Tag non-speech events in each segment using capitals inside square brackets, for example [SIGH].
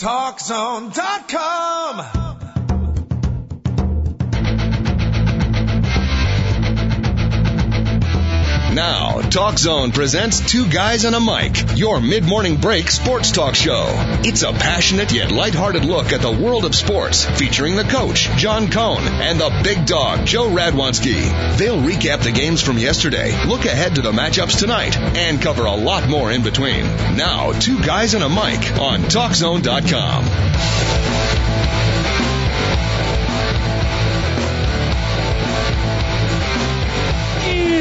TalkZone.com. Now, Talk Zone presents Two Guys and a Mic, your mid morning break sports talk show. It's a passionate yet lighthearted look at the world of sports, featuring the coach, John Cohn, and the big dog, Joe Radwanski. They'll recap the games from yesterday, look ahead to the matchups tonight, and cover a lot more in between. Now, Two Guys and a Mic on TalkZone.com.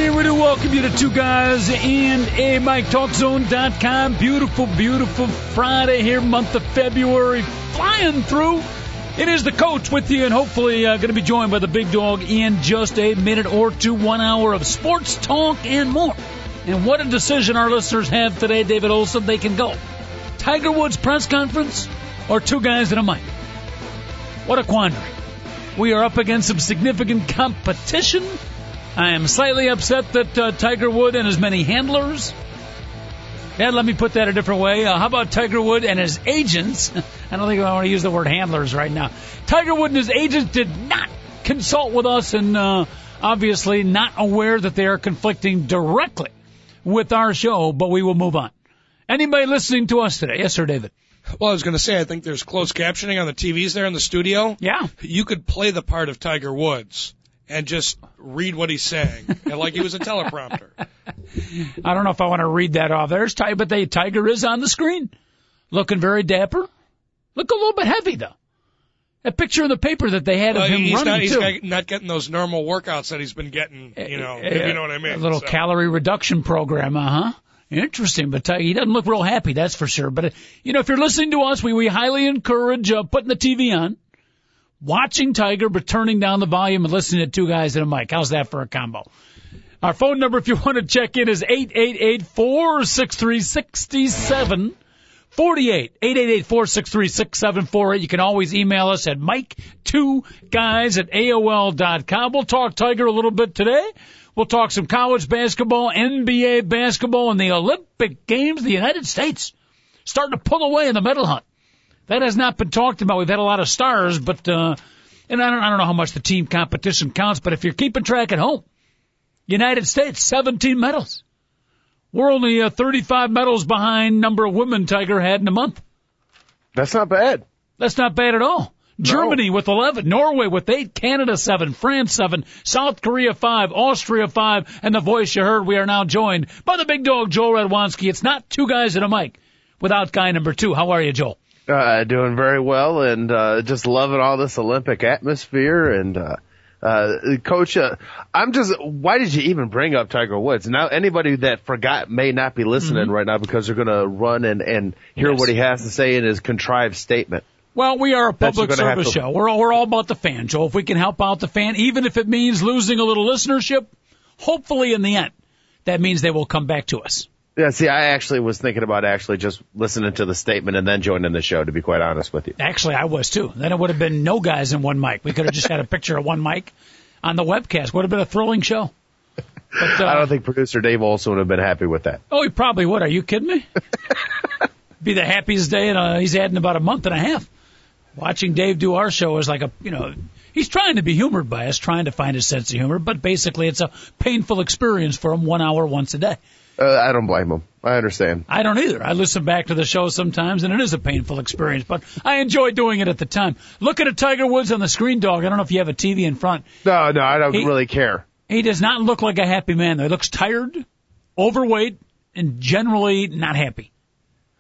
We do welcome you to Two Guys and a Mic TalkZone.com. Beautiful, beautiful Friday here, month of February, flying through. It is the coach with you, and hopefully uh, going to be joined by the big dog in just a minute or two. One hour of sports talk and more. And what a decision our listeners have today, David Olson. They can go Tiger Woods press conference or Two Guys and a Mic. What a quandary. We are up against some significant competition. I am slightly upset that uh, Tiger Wood and his many handlers. Yeah, let me put that a different way. Uh, how about Tiger Wood and his agents? [LAUGHS] I don't think I want to use the word handlers right now. Tiger Wood and his agents did not consult with us and uh, obviously not aware that they are conflicting directly with our show, but we will move on. Anybody listening to us today? Yes, sir, David. Well, I was going to say, I think there's closed captioning on the TVs there in the studio. Yeah. You could play the part of Tiger Woods and just read what he's saying, and like he was a teleprompter. [LAUGHS] I don't know if I want to read that off. There's Tiger, but the Tiger is on the screen, looking very dapper. Look a little bit heavy though. That picture in the paper that they had of Uh, him he's running not, he's too. not- not getting those normal workouts that he's been getting. You know, if you know what I mean. A little So, calorie reduction program, uh huh. Interesting, but Tiger, he doesn't look real happy, that's for sure. But uh, you know, if you're listening to us, we we highly encourage uh, putting the TV on, watching Tiger, but turning down the volume and listening to two guys and a mic. How's that for a combo? Our phone number, if you want to check in, is eight eight eight four six three sixty seven. 48 888 You can always email us at Mic2Guys at AOL.com. We'll talk Tiger a little bit today. We'll talk some college basketball, NBA basketball, and the Olympic Games. The United States starting to pull away in the medal hunt. That has not been talked about. We've had a lot of stars, but, uh, and I don't, I don't know how much the team competition counts, but if you're keeping track at home, United States, 17 medals. We're only uh, 35 medals behind number of women Tiger had in a month. That's not bad. That's not bad at all. Germany with 11, Norway with 8, Canada 7, France 7, South Korea 5, Austria 5, and the voice you heard, we are now joined by the big dog, Joel Radwanski. It's not two guys and a mic without guy number two. How are you, Joel? Uh, doing very well and, uh, just loving all this Olympic atmosphere and, uh, uh, coach, uh, I'm just, why did you even bring up Tiger Woods? Now anybody that forgot may not be listening right now because they're going to run and, and hear Mm-hmm. Yes. what he has to say in his contrived statement. Well, we are a public what gonna have service to- show. We're all, we're all about the fan, Joel. If we can help out the fan, even if it means losing a little listenership, hopefully in the end, that means they will come back to us. Yeah, see, I actually was thinking about actually just listening to the statement and then joining the show, to be quite honest with you. Actually, I was too. Then it would have been no guys in one mic. We could have just had a picture of one mic on the webcast. Would have been a thrilling show. But, uh, I don't think producer Dave Olson would have been happy with that. Oh, he probably would. Are you kidding me? [LAUGHS] Be the happiest day, and uh, he's had in about a month and a half. Watching Dave do our show is like a, you know, he's trying to be humored by us, trying to find his sense of humor, but basically it's a painful experience for him one hour once a day. Uh, I don't blame him. I understand. I don't either. I listen back to the show sometimes, and it is a painful experience, but I enjoy doing it at the time. Look at a Tiger Woods on the screen, dog. I don't know if you have a TV in front. No, no, I don't He- really care. He does not look like a happy man. though. He looks tired, overweight, and generally not happy.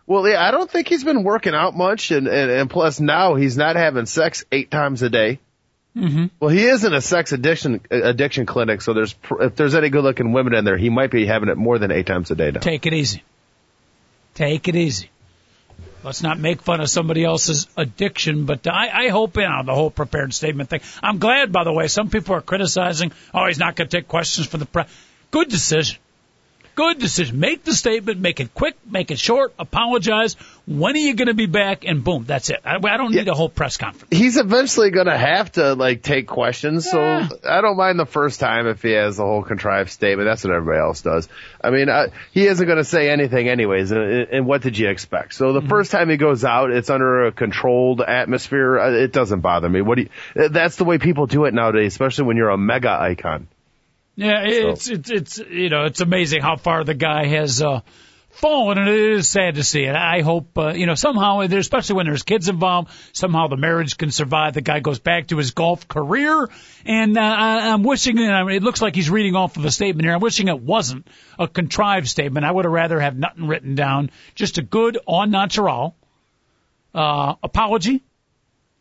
Well, yeah, I don't think he's been working out much, and and, and plus now he's not having sex eight times a day. Mm-hmm. Well, he is in a sex addiction addiction clinic, so there's if there's any good looking women in there, he might be having it more than eight times a day now. Take it easy. Take it easy. Let's not make fun of somebody else's addiction, but I, I hope, you know, the whole prepared statement thing. I'm glad, by the way, some people are criticizing, oh, he's not going to take questions for the press. Good decision. Good decision. Make the statement, make it quick, make it short, apologize. When are you going to be back? And boom, that's it. I, I don't need Yeah. a whole press conference. He's eventually gonna have to like take questions, Yeah. so I don't mind the first time if he has the whole contrived statement. That's what everybody else does. I mean, I, he isn't gonna say anything anyways. And, and what did you expect? So the first time he goes out, it's under a controlled atmosphere. Uh, It doesn't bother me. What do you? That's the way people do it nowadays, especially when you're a mega icon. Yeah, it's it's it's you know it's amazing how far the guy has uh, fallen, and it is sad to see it. I hope uh, you know somehow, especially when there's kids involved, somehow the marriage can survive. The guy goes back to his golf career, and uh, I, I'm wishing. And I mean, it looks like he's reading off of a statement here. I'm wishing it wasn't a contrived statement. I would have rather have nothing written down, just a good on natural uh, apology,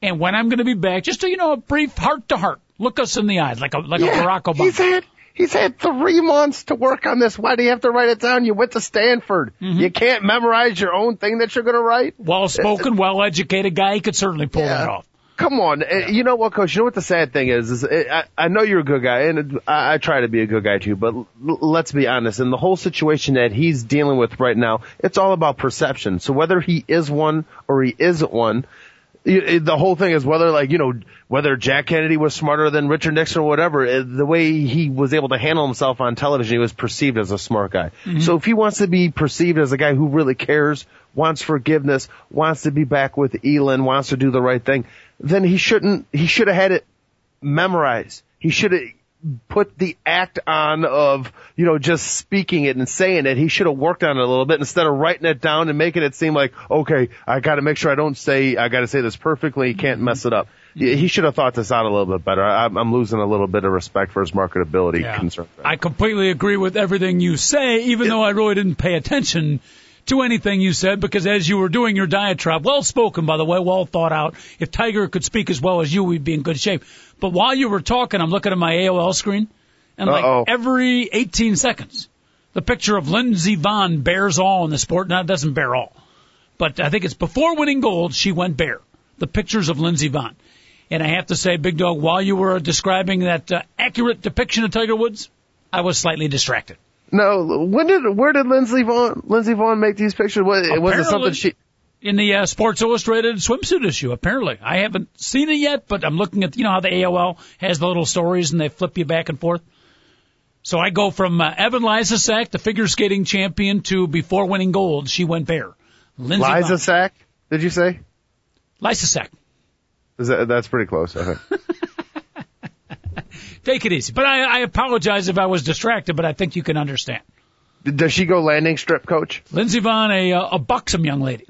and when I'm going to be back, just a, you know a brief heart to heart, look us in the eyes like a like a Barack Obama. He's had he's had three months to work on this. Why do you have to write it down? You went to Stanford. Mm-hmm. You can't memorize your own thing that you're gonna write. well spoken, well educated guy. He could certainly pull Yeah. that off. Come on, Uh, you know what, Coach? You know what the sad thing is? Is uh, I, I know you're a good guy, and I, I try to be a good guy too. But l- let's be honest. In the whole situation that he's dealing with right now, it's all about perception. So whether he is one or he isn't one, the whole thing is whether like you know whether Jack Kennedy was smarter than Richard Nixon or whatever. uh, The way he was able to handle himself on television, he was perceived as a smart guy. So if he wants to be perceived as a guy who really cares, wants forgiveness, wants to be back with Elin, wants to do the right thing, then he shouldn't. He should have had it memorized. He should have put the act on of, you know, just speaking it and saying it. He should have worked on it a little bit instead of writing it down and making it seem like, okay, I gotta make sure I don't say, I gotta say this perfectly, can't mess it up. He should have thought this out a little bit better. I, I'm losing a little bit of respect for his marketability concerns. I completely agree with everything you say, even though I really didn't pay attention to anything you said because as you were doing your diatribe, well spoken by the way, well thought out. If Tiger could speak as well as you, we'd be in good shape. But while you were talking, I'm looking at my AOL screen, and like Uh-oh. every 18 seconds, the picture of Lindsey Vonn bears all in the sport. Now it doesn't bear all, but I think it's before winning gold, she went bare. The pictures of Lindsey Vonn. And I have to say, Big Dog, while you were describing that uh, accurate depiction of Tiger Woods, I was slightly distracted. No, when did, where did Lindsey Vonn, Lindsey Vonn make these pictures? Was, was it something she, in the uh, Sports Illustrated swimsuit issue. Apparently, I haven't seen it yet, but I'm looking at you know how the AOL has the little stories and they flip you back and forth. So I go from uh, Evan Lysasak, the figure skating champion, to before winning gold, she went bare. Vonn- Sack, did you say? Lysasak. Is that, that's pretty close, I think. [LAUGHS] Take it easy. But I, I apologize if I was distracted, but I think you can understand. Does she go landing strip, coach? Lindsey Vonn, a, uh, a buxom young lady.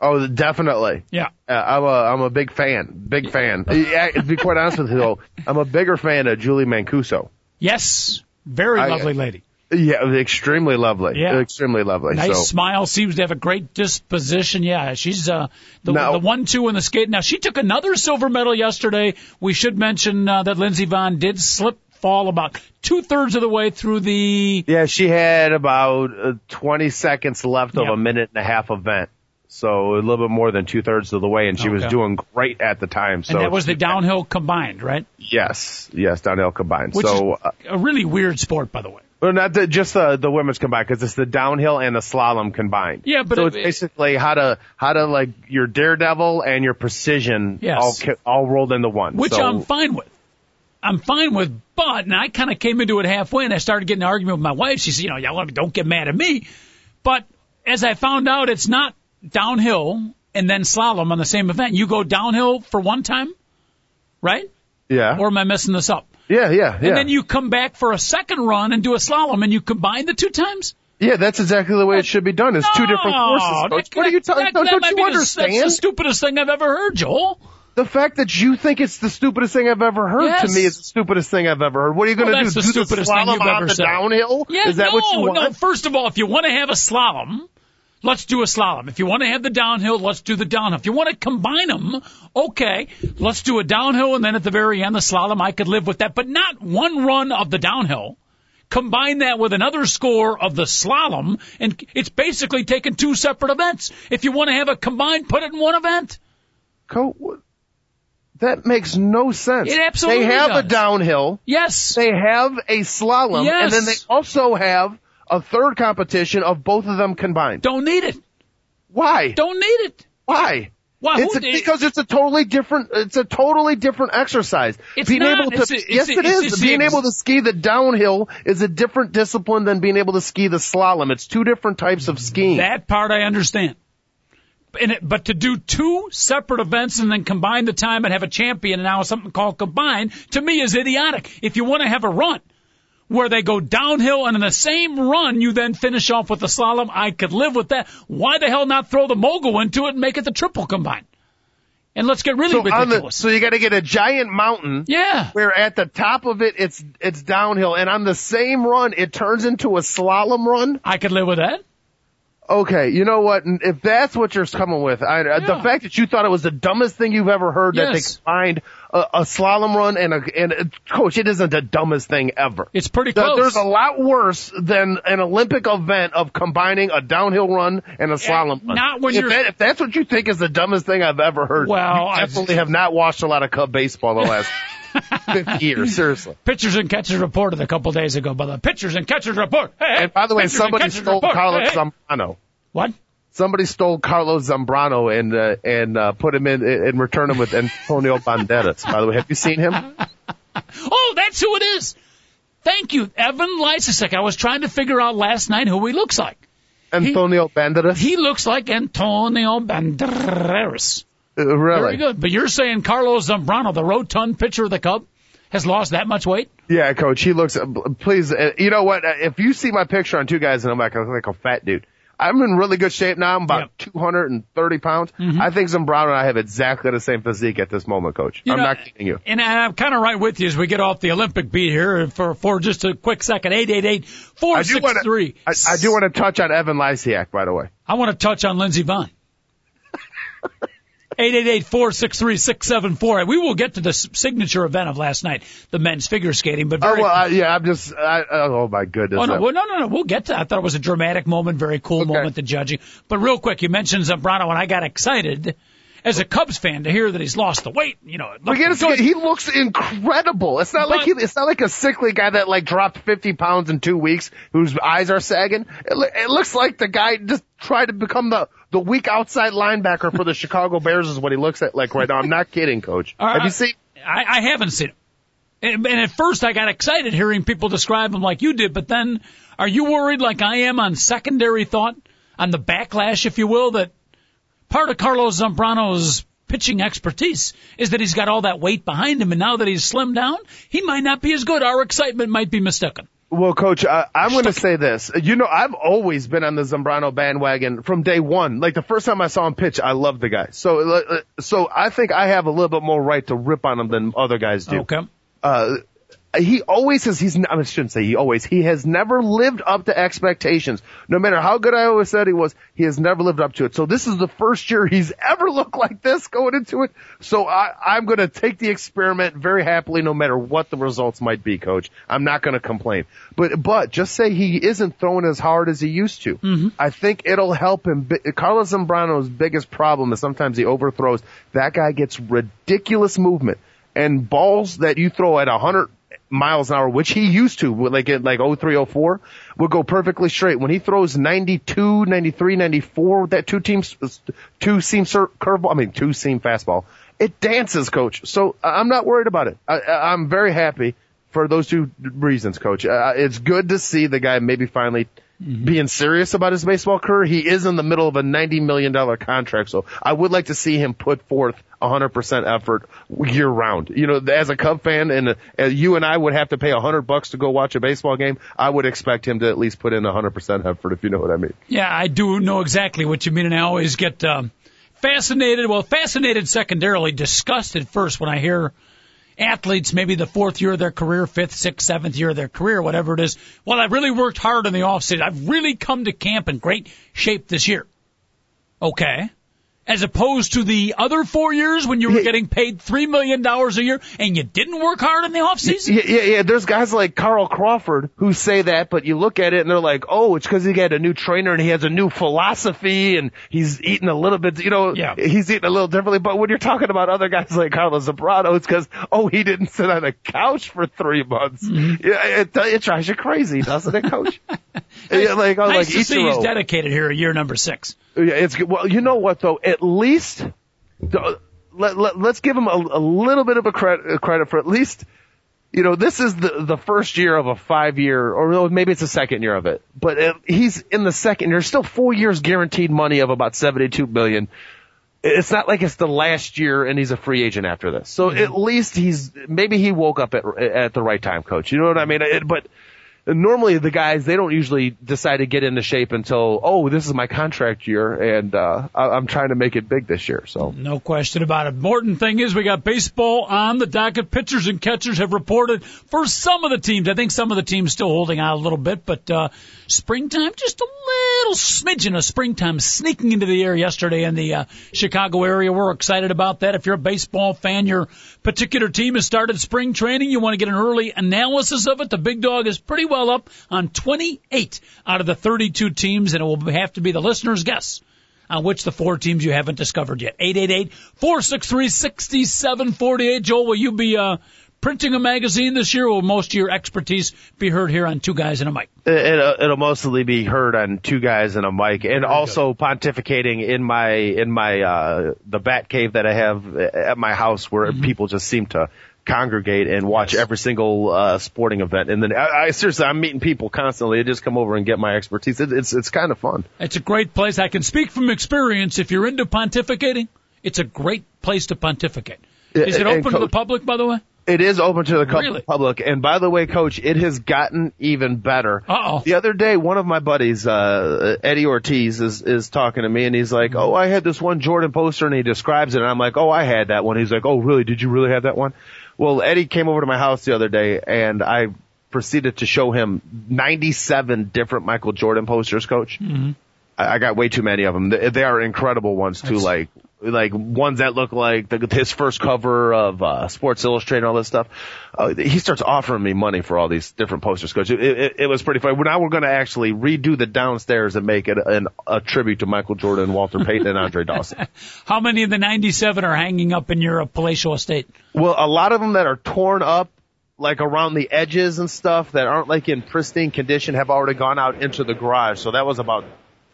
Oh, definitely. Yeah. Uh, I'm a I'm a big fan, big fan. Yeah, to be quite honest with you, though, I'm a bigger fan of Julie Mancuso. Yes. Very I- lovely lady. Yeah, extremely lovely. Yeah. extremely lovely. Nice so smile, seems to have a great disposition. Yeah, she's uh the, Now- the one two in the skate. Now she took another silver medal yesterday. We should mention uh, that Lindsey Vonn did slip fall about two thirds of the way through the. yeah, she had about uh, 20 seconds left of Yeah. a minute and a half event. So a little bit more than two thirds of the way, and she was doing great at the time. So And that was the downhill combined, right? yes, yes, downhill combined. Which so uh, a really weird sport, by the way. Well, not the, just the the women's combined because it's the downhill and the slalom combined. Yeah, but so it- it's basically how to how to like your daredevil and your precision Yes. all all rolled into one. which so, I'm fine with. I'm fine with, but and I kind of came into it halfway, and I started getting an argument with my wife. She said, "You know, y'all don't get mad at me," but as I found out, it's not downhill and then slalom on the same event. You go downhill for one time, right? yeah, Or am I messing this up? Yeah, yeah, yeah. And then you come back for a second run and do a slalom, and you combine the two times. yeah, that's exactly the way it should be done. It's two different No, forces. Coach. that- what are you talking? that- Don't, don't you be the- That's the stupidest thing I've ever heard, Joel. the fact that you think it's the stupidest thing I've ever heard Yes. to me is the stupidest thing I've ever heard. What are you going to Well, do? that's the do stupidest the thing slalom you've on ever the said. downhill? Yeah, is that no, what you want? no. First of all, if you want to have a slalom, let's do a slalom. If you want to have the downhill, let's do the downhill. If you want to combine them, okay, let's do a downhill and then at the very end the slalom. I could live with that, but not one run of the downhill. Combine that with another score of the slalom, and it's basically taking two separate events. If you want to have a combined, put it in one event. Co- that makes no sense. It absolutely They have a downhill. Yes. They have a slalom, Yes. and then they also have a third competition of both of them combined. Don't need it. Why? Don't need it. Why? Why? It's a, because it's a totally different. It's a totally different exercise. It's being not. able to It's a- yes, a- it's is. being able to ski the downhill is a different discipline than being able to ski the slalom. It's two different types of skiing. That part I understand. And it, but to do two separate events and then combine the time and have a champion and now something called combined to me is idiotic. If you want to have a run where they go downhill and in the same run you then finish off with the slalom, I could live with that. Why the hell not throw the mogul into it and make it the triple combine? And let's get really so on the, ridiculous. so you got to get a giant mountain. yeah. Where at the top of it, it's it's downhill, and on the same run, it turns into a slalom run. I could live with that. Okay, you know what? If that's what you're coming with, I, uh the fact that you thought it was the dumbest thing you've ever heard that they Yes. combined a, a slalom run and a and a, coach, it isn't the dumbest thing ever. It's pretty close. There's a lot worse than an Olympic event of combining a downhill run and a slalom run. not when if, you're- that, if that's what you think is the dumbest thing I've ever heard, Well, I- definitely have not watched a lot of Cub baseball the last [LAUGHS] 50 years. Seriously. Pitchers and catchers reported a couple days ago by the pitchers and catchers report. Hey, hey, And by the way, somebody stole report. Carlos Hey, hey. Zambrano. What? Somebody stole Carlos Zambrano and uh, and uh, put him in and returned him with Antonio [LAUGHS] Banderas. By the way, have you seen him? [LAUGHS] Oh, that's who it is. Thank you, Evan Lysacek. I was trying to figure out last night who he looks like. Antonio Banderas. He looks like Antonio Banderas. Uh, Very really? good. But you're saying Carlos Zambrano, the rotund pitcher of the Cub, has lost that much weight? Yeah, coach. He looks. Please, uh, you know what? Uh, If you see my picture on two guys, and I'm like, I look like a fat dude. I'm in really good shape now. I'm about 230 pounds. Mm-hmm. I think Zambrano and I have exactly the same physique at this moment, coach. You I'm know, not kidding you. And I'm kind of right with you as we get off the Olympic beat here for, for just a quick second. 888 I do want 463. to. I, I do want to touch on Evan Lysiak, by the way. I want to touch on Lindsey Vonn. 888-463-674. We will get to the signature event of last night, the men's figure skating, but Oh well, I, yeah. I'm just. I, oh, oh my goodness. Oh no, well, no, no, no. We'll get to. that. I thought it was a dramatic moment, very cool Okay. moment, the judging. But real quick, you mentioned Zambrano, and I got excited as a Cubs fan to hear that he's lost the weight. You know, looked he, he looks incredible. It's not like But- he, it's not like a sickly guy that like dropped 50 pounds in two weeks whose eyes are sagging. It, it looks like the guy just tried to become the the weak outside linebacker for the Chicago Bears is what he looks at like right now. I'm not kidding, coach. All Have you seen? I, I haven't seen him. And, and at first, I got excited hearing people describe him like you did. But then, are you worried, like I am, on secondary thought, on the backlash, if you will, that part of Carlos Zambrano's pitching expertise is that he's got all that weight behind him, and now that he's slimmed down, he might not be as good. Our excitement might be mistaken. Well, coach, I, I'm going to say this. You know, I've always been on the Zambrano bandwagon from day one. Like the first time I saw him pitch, I loved the guy. So, uh, so I think I have a little bit more right to rip on him than other guys do. Okay. uh, he always says he's, I shouldn't say he always, he has never lived up to expectations. No matter how good I always said he was, he has never lived up to it. So this is the first year he's [LAUGHS] ever looked like this going into it. So I, I'm going to take the experiment very happily no matter what the results might be, coach. I'm not going to complain. But, but just say he isn't throwing as hard as he used to. Mm-hmm. I think it'll help him. Carlos Zambrano's biggest problem is sometimes he overthrows. That guy gets ridiculous movement and balls that you throw at 100 miles an hour, which he used to, like at like 03, 04, would go perfectly straight. When he throws 92, 93, 94 with that two teams, two seam curveball, I mean two seam fastball, it dances, coach. So I'm not worried about it. I, I'm very happy for those two reasons, coach. Uh, it's good to see the guy maybe finally being serious about his baseball career. He is in the middle of a $90 million contract, so I would like to see him put forth 100% effort year round. You know, as a Cub fan and uh, you and I would have to pay a 100 bucks to go watch a baseball game, I would expect him to at least put in 100% effort, if you know what I mean. Yeah, I do know exactly what you mean, and I always get um, fascinated. Well, fascinated secondarily, disgusted first when I hear athletes, maybe the fourth year of their career, fifth, sixth, seventh year of their career, whatever it is. Well, I've really worked hard in the off season. I've really come to camp in great shape this year. Okay. As opposed to the other four years when you were getting paid three million dollars a year and you didn't work hard in the off season. Yeah, yeah, yeah. There's guys like Carl Crawford who say that, but you look at it and they're like, oh, it's because he got a new trainer and he has a new philosophy and he's eating a little bit, you know, Yeah. he's eating a little differently. But when you're talking about other guys like Carlos Zambrano, it's because, oh, he didn't sit on a couch for three months. Mm-hmm. Yeah, it, it drives you crazy, doesn't it, coach? [LAUGHS] Yeah, like nice like to see he's dedicated here, year number six. Yeah, it's well. You know what though? At least the- let, let let's give him a, a little bit of a credit, credit for at least. You know, this is the the first year of a five year, or maybe it's the second year of it. But uh, he's in the second year. Still four years guaranteed money of about seventy two million. It's not like it's the last year and he's a free agent after this. So at least he's maybe he woke up at at the right time, coach. You know what I mean? It, but normally the guys they don't usually decide to get into shape until oh this is my contract year and uh I- I'm trying to make it big this year. So No question about it. Important thing is we got baseball on the docket. Pitchers and catchers have reported for some of the teams. I think some of the teams still holding out a little bit, but uh springtime, just a little smidgen of springtime sneaking into the air yesterday in the uh, Chicago area. We're excited about that. If you're a baseball fan, your particular team has started spring training. You want to get an early analysis of it. The big dog is pretty well up on 28 out of the 32 teams, and it will have to be the listener's guess on which the four teams you haven't discovered yet. 888-463-6748. Joel, will you be uh, printing a magazine this year, or will most of your expertise be heard here on Two Guys and a Mic? it, it'll, it'll mostly be heard on two guys and a mic, and also pontificating in my in my uh the bat cave that I have at my house where people just seem to congregate and watch every single uh sporting event. And then I, I seriously, I'm meeting people constantly. They just come over and get my expertise. It, it's it's kind of fun. It's a great place. I can speak from experience. If you're into pontificating, it's a great place to pontificate. Is it open to the public, by the way? It is open to the Really? public. And by the way, coach, it has gotten even better. Uh-oh. The other day, one of my buddies, uh, Eddie Ortiz is, is talking to me and he's like, oh, I had this one Jordan poster and he describes it and I'm like, oh, I had that one. He's like, oh, really? Did you really have that one? Well, Eddie came over to my house the other day and I proceeded to show him 97 different Michael Jordan posters, coach. Mm-hmm. I, I got way too many of them. They, they are incredible ones too, That's- like like ones that look like the, his first cover of uh, Sports Illustrated and all this stuff. Uh, he starts offering me money for all these different posters. Coach, it, it, it was pretty funny. Now we're going to actually redo the downstairs and make it an, a tribute to Michael Jordan, Walter Payton, and Andre Dawson. [LAUGHS] How many of the 97 are hanging up in your uh, palatial estate? Well, a lot of them that are torn up, like around the edges and stuff, that aren't like in pristine condition, have already gone out into the garage. So that was about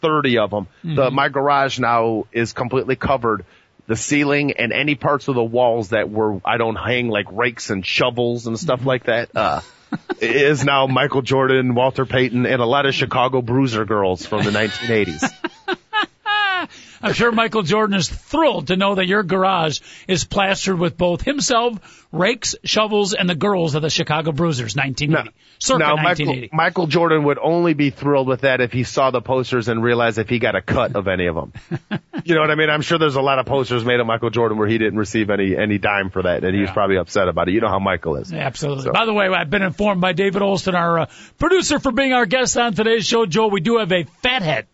30 of them. The, my garage now is completely covered. The ceiling and any parts of the walls that were, I don't hang like rakes and shovels and stuff like that, uh, [LAUGHS] is now Michael Jordan, Walter Payton, and a lot of Chicago Bruiser girls from the 1980s. [LAUGHS] I'm sure Michael Jordan is thrilled to know that your garage is plastered with both himself, rakes, shovels, and the girls of the Chicago Bruisers, 1980. Circa now, Michael, 1980. Michael Jordan would only be thrilled with that if he saw the posters and realized if he got a cut of any of them. [LAUGHS] you know what I mean? I'm sure there's a lot of posters made of Michael Jordan where he didn't receive any any dime for that, and he was Yeah. probably upset about it. You know how Michael is. Absolutely. So- By the way, I've been informed by David Olson, our uh, producer, for being our guest on today's show. Joe, we do have a fathead,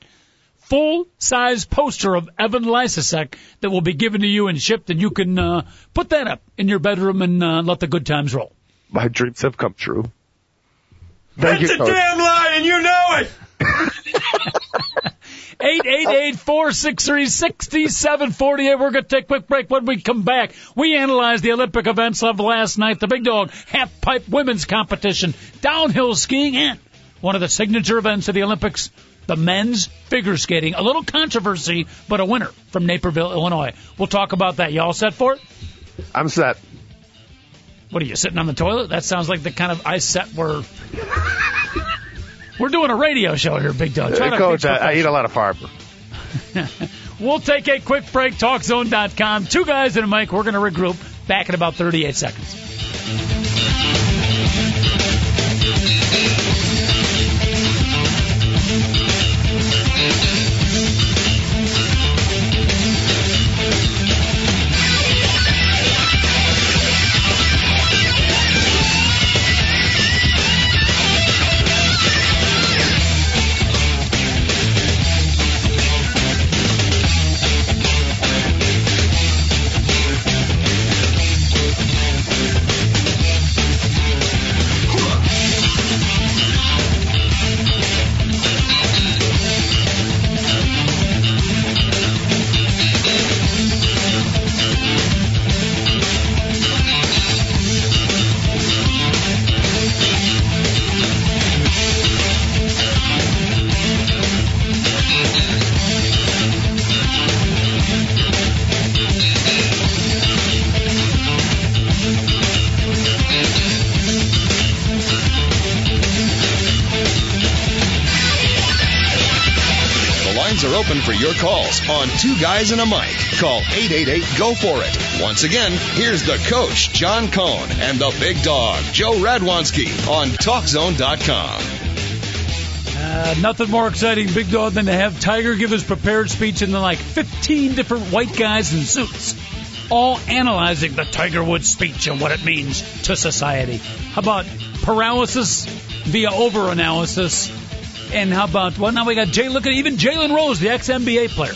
full-size poster of Evan Lysacek that will be given to you and shipped, and you can uh, put that up in your bedroom and uh, let the good times roll. My dreams have come true. Thank That's you, a Coach. damn lie, and you know it. [LAUGHS] 888-463-6748. We're going to take a quick break. When we come back, we analyze the Olympic events of last night, the big dog half pipe women's competition, downhill skiing, and one of the signature events of the Olympics, the men's figure skating. A little controversy, but a winner from Naperville, Illinois. We'll talk about that. You all set for it? I'm set. What are you sitting on the toilet? That sounds like the kind of I set where we're doing a radio show here, Big to Uh, Coach, I, I eat a lot of fiber. [LAUGHS] We'll take a quick break. TalkZone.com. Two guys and a mic. We're going to regroup back in about 38 seconds. Open for your calls on Two Guys and a Mic. Call 888-GO FOR IT. Once again, here's the coach, John Cohn, and the big dog, Joe Radwanski on TalkZone.com. Uh, nothing more exciting, Big Dog, than to have Tiger give his prepared speech and then like 15 different white guys in suits all analyzing the Tiger Woods speech and what it means to society. How about paralysis via overanalysis? And how about, well, now we got Jay, look at even Jalen Rose, the ex NBA player,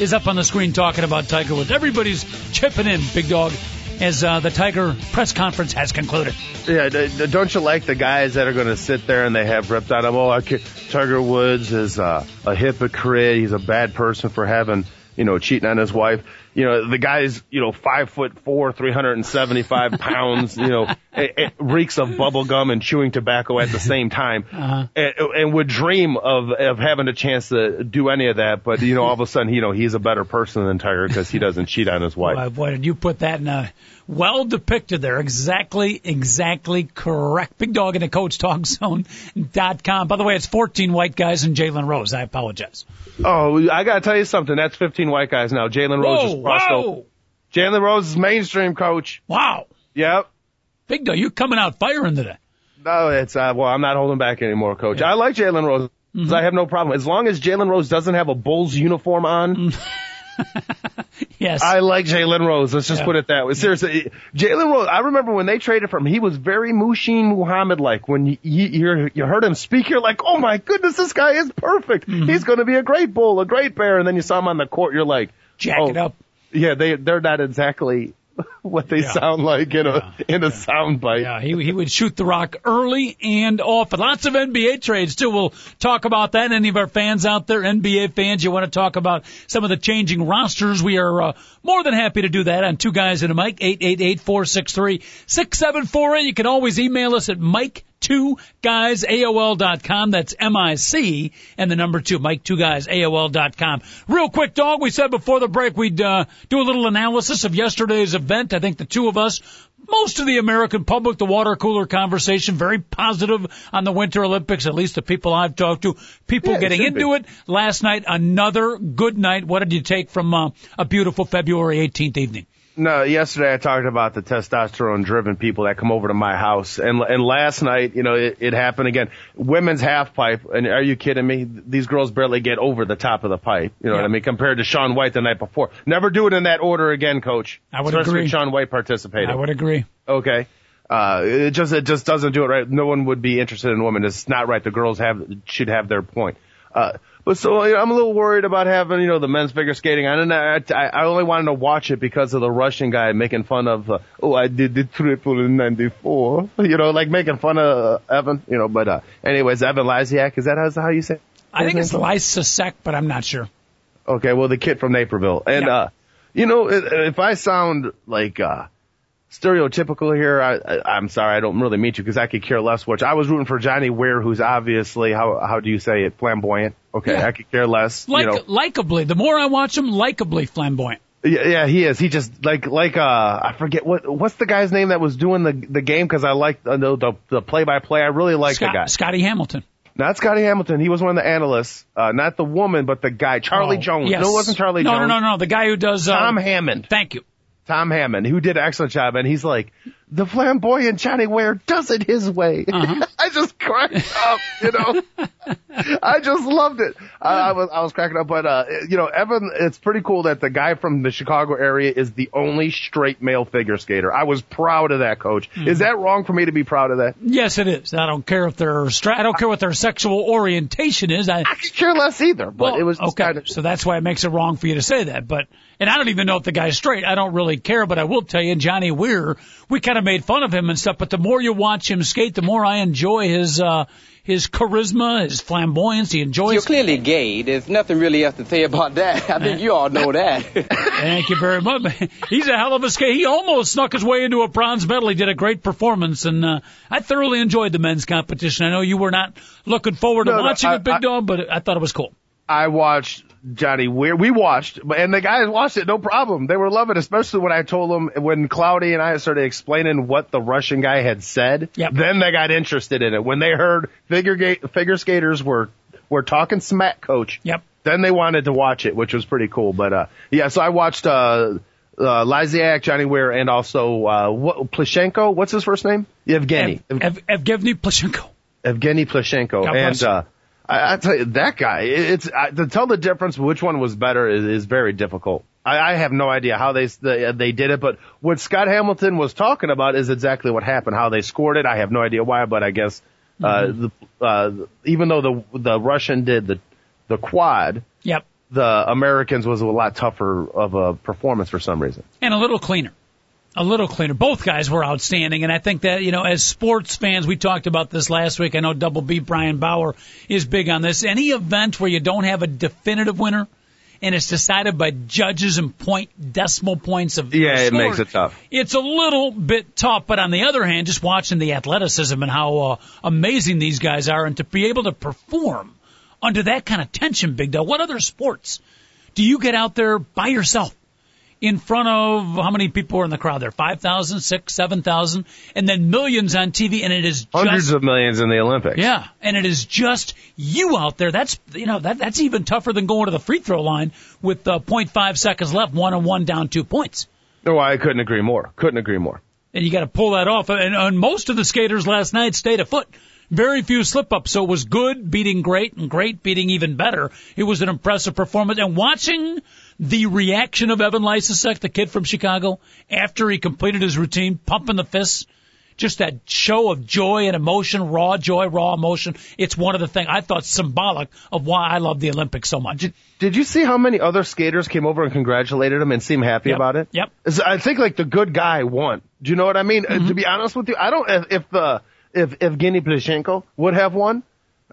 is up on the screen talking about Tiger Woods. Everybody's chipping in, Big Dog, as uh, the Tiger press conference has concluded. Yeah, don't you like the guys that are going to sit there and they have ripped out of, oh, Tiger Woods is uh, a hypocrite. He's a bad person for having, you know, cheating on his wife you know, the guy's, you know, five foot four, 375 [LAUGHS] pounds, you know, it, it reeks of bubble gum and chewing tobacco at the same time uh-huh. and, and would dream of, of having a chance to do any of that. But, you know, all of a sudden, you know, he's a better person than Tiger because he doesn't cheat on his wife. Boy, boy, did you put that in a well depicted there. Exactly, exactly correct. Big dog in the coach talk zone dot com. By the way, it's 14 white guys and Jalen Rose. I apologize. Oh, I gotta tell you something. That's 15 white guys now. Jalen Rose is crossed whoa. Jalen Rose is mainstream coach. Wow. Yep. Big dog, you coming out firing today. No, it's, uh, well, I'm not holding back anymore, coach. Yeah. I like Jalen Rose. Mm-hmm. I have no problem. As long as Jalen Rose doesn't have a Bulls uniform on. [LAUGHS] [LAUGHS] yes. I like Jalen Rose. Let's just yeah. put it that way. Seriously, Jalen Rose, I remember when they traded for him, he was very Muhsin Muhammad like. When you, you, you heard him speak, you're like, oh my goodness, this guy is perfect. Mm-hmm. He's going to be a great bull, a great bear. And then you saw him on the court, you're like, jack oh, it up. Yeah, they, they're not exactly [LAUGHS] what they yeah. sound like in a in a sound bite. Yeah, he he would shoot the rock early and often. Lots of NBA trades too. We'll talk about that. Any of our fans out there, NBA fans, you want to talk about some of the changing rosters? We are uh, more than happy to do that on Two Guys in a Mic, eight eight eight four six three six seven four eight. You can always email us at Mic two guys AOL.com. That's M-I-C and the number two, Mic two guys AOL.com. Real quick, dog. We said before the break we'd uh, do a little analysis of yesterday's event. I think the two of us, most of the American public, the water cooler conversation, very positive on the Winter Olympics. At least the people I've talked to, people yeah, getting into be. it. Last night, another good night. What did you take from uh, a beautiful February 18th evening? No, yesterday I talked about the testosterone driven people that come over to my house. And, and last night, you know, it, it happened again. Women's half pipe. And are you kidding me? These girls barely get over the top of the pipe. You know yeah. what I mean? Compared to Shaun White the night before. Never do it in that order again, coach. I would Especially agree. Shaun White participating. I would agree. Okay. Uh, it just, it just doesn't do it right. No one would be interested in women. It's not right. The girls have, should have their point. Uh, but so you know, I'm a little worried about having you know the men's figure skating on, and I, I only wanted to watch it because of the Russian guy making fun of uh, oh I did the triple in '94, [LAUGHS] you know, like making fun of uh, Evan, you know. But uh, anyways, Evan Lysiak, is that how you say? I think it's Lysacek, but I'm not sure. Okay, well the kid from Naperville, and yeah. uh, you know, if I sound like uh stereotypical here. I, I'm sorry, I don't really mean to because I could care less which I was rooting for Johnny Weir, who's obviously how how do you say it, flamboyant. Okay, yeah. I could care less. Like, you know. likably. The more I watch him, likably flamboyant. Yeah, yeah, he is. He just like like uh I forget what what's the guy's name that was doing the the game because I like uh, the the play by play. I really like Scott, the guy. Scotty Hamilton. Not Scotty Hamilton. He was one of the analysts. Uh, not the woman, but the guy, Charlie oh, Jones. Yes. No, it wasn't Charlie no, Jones. No, no, no, no, The guy who does. Uh, Tom Hammond. Thank you. Tom Hammond, who did an excellent job, and he's like, the flamboyant Johnny Weir does it his way. Uh-huh. [LAUGHS] I just cracked up, you know. I just loved it. I, I, was I was cracking up, but uh, you know, Evan, it's pretty cool that the guy from the Chicago area is the only straight male figure skater. I was proud of that, coach. Mm-hmm. Is that wrong for me to be proud of that? Yes, it is. I don't care if they're stra- I don't care what their sexual orientation is. I, I could care less either, but well, it was okay. Kind of, so that's why it makes it wrong for you to say that, but. And I don't even know if the guy's straight. I don't really care, but I will tell you, Johnny Weir, we kind of made fun of him and stuff, but the more you watch him skate, the more I enjoy his, uh, his charisma, his flamboyance. He enjoys. You're clearly gay. There's nothing really else to say about that. [LAUGHS] I think you all know that. [LAUGHS] Thank you very much. He's a hell of a skate. He almost snuck his way into a bronze medal. He did a great performance, and uh, I thoroughly enjoyed the men's competition. I know you were not looking forward to no, watching no, I, it, Big I, Dog, but I thought it was cool. I watched Johnny Weir. We watched, and the guys watched it, no problem. They were loving it, especially when I told them, when Cloudy and I started explaining what the Russian guy had said. Yep. Then they got interested in it. When they heard figure, ga- figure skaters were, were talking smack, coach. Yep. then they wanted to watch it, which was pretty cool. But uh, yeah, so I watched uh, uh, Lysiak, Johnny Weir, and also uh, what, Plishenko. What's his first name? Evgeny. Ev- Ev- Evgeny Plishenko. Evgeny Plishenko. God and uh, I, I tell you, that guy. It's I, to tell the difference which one was better is, is very difficult. I, I have no idea how they they they did it, but what Scott Hamilton was talking about is exactly what happened. How they scored it, I have no idea why, but I guess uh, the, uh, even though the the Russian did the the quad, Yep. the Americans was a lot tougher of a performance for some reason. and a little cleaner. A little cleaner. Both guys were outstanding, and I think that you know, as sports fans, we talked about this last week. I know Double B Brian Bauer is big on this. Any event where you don't have a definitive winner, and it's decided by judges and point decimal points of Yeah, it makes it tough. It's a little bit tough, but on the other hand, just watching the athleticism and how uh, amazing these guys are, and to be able to perform under that kind of tension, Big Dog. What other sports do you get out there by yourself? In front of how many people were in the crowd there? Five thousand, six, seven thousand, and then millions on TV, and it is just, Hundreds of millions in the Olympics. yeah, and it is just you out there. That's you know that that's even tougher than going to the free throw line with uh, 0.5 seconds left, one on one down two points, No, I couldn't agree more. Couldn't agree more. and you got to pull that off. And, and most of the skaters last night stayed afoot. Very few slip ups, so it was good beating great and great beating even better. It was an impressive performance, and watching the reaction of Evan Lysacek, the kid from Chicago, after he completed his routine, pumping the fists, just that show of joy and emotion, raw joy, raw emotion. It's one of the things I thought symbolic of why I love the Olympics so much. Did you see how many other skaters came over and congratulated him and seemed happy Yep. about it? Yep. I think like the good guy won. Do you know what I mean? Uh, To be honest with you, I don't. If, if the if Evgeny Plishenko would have won,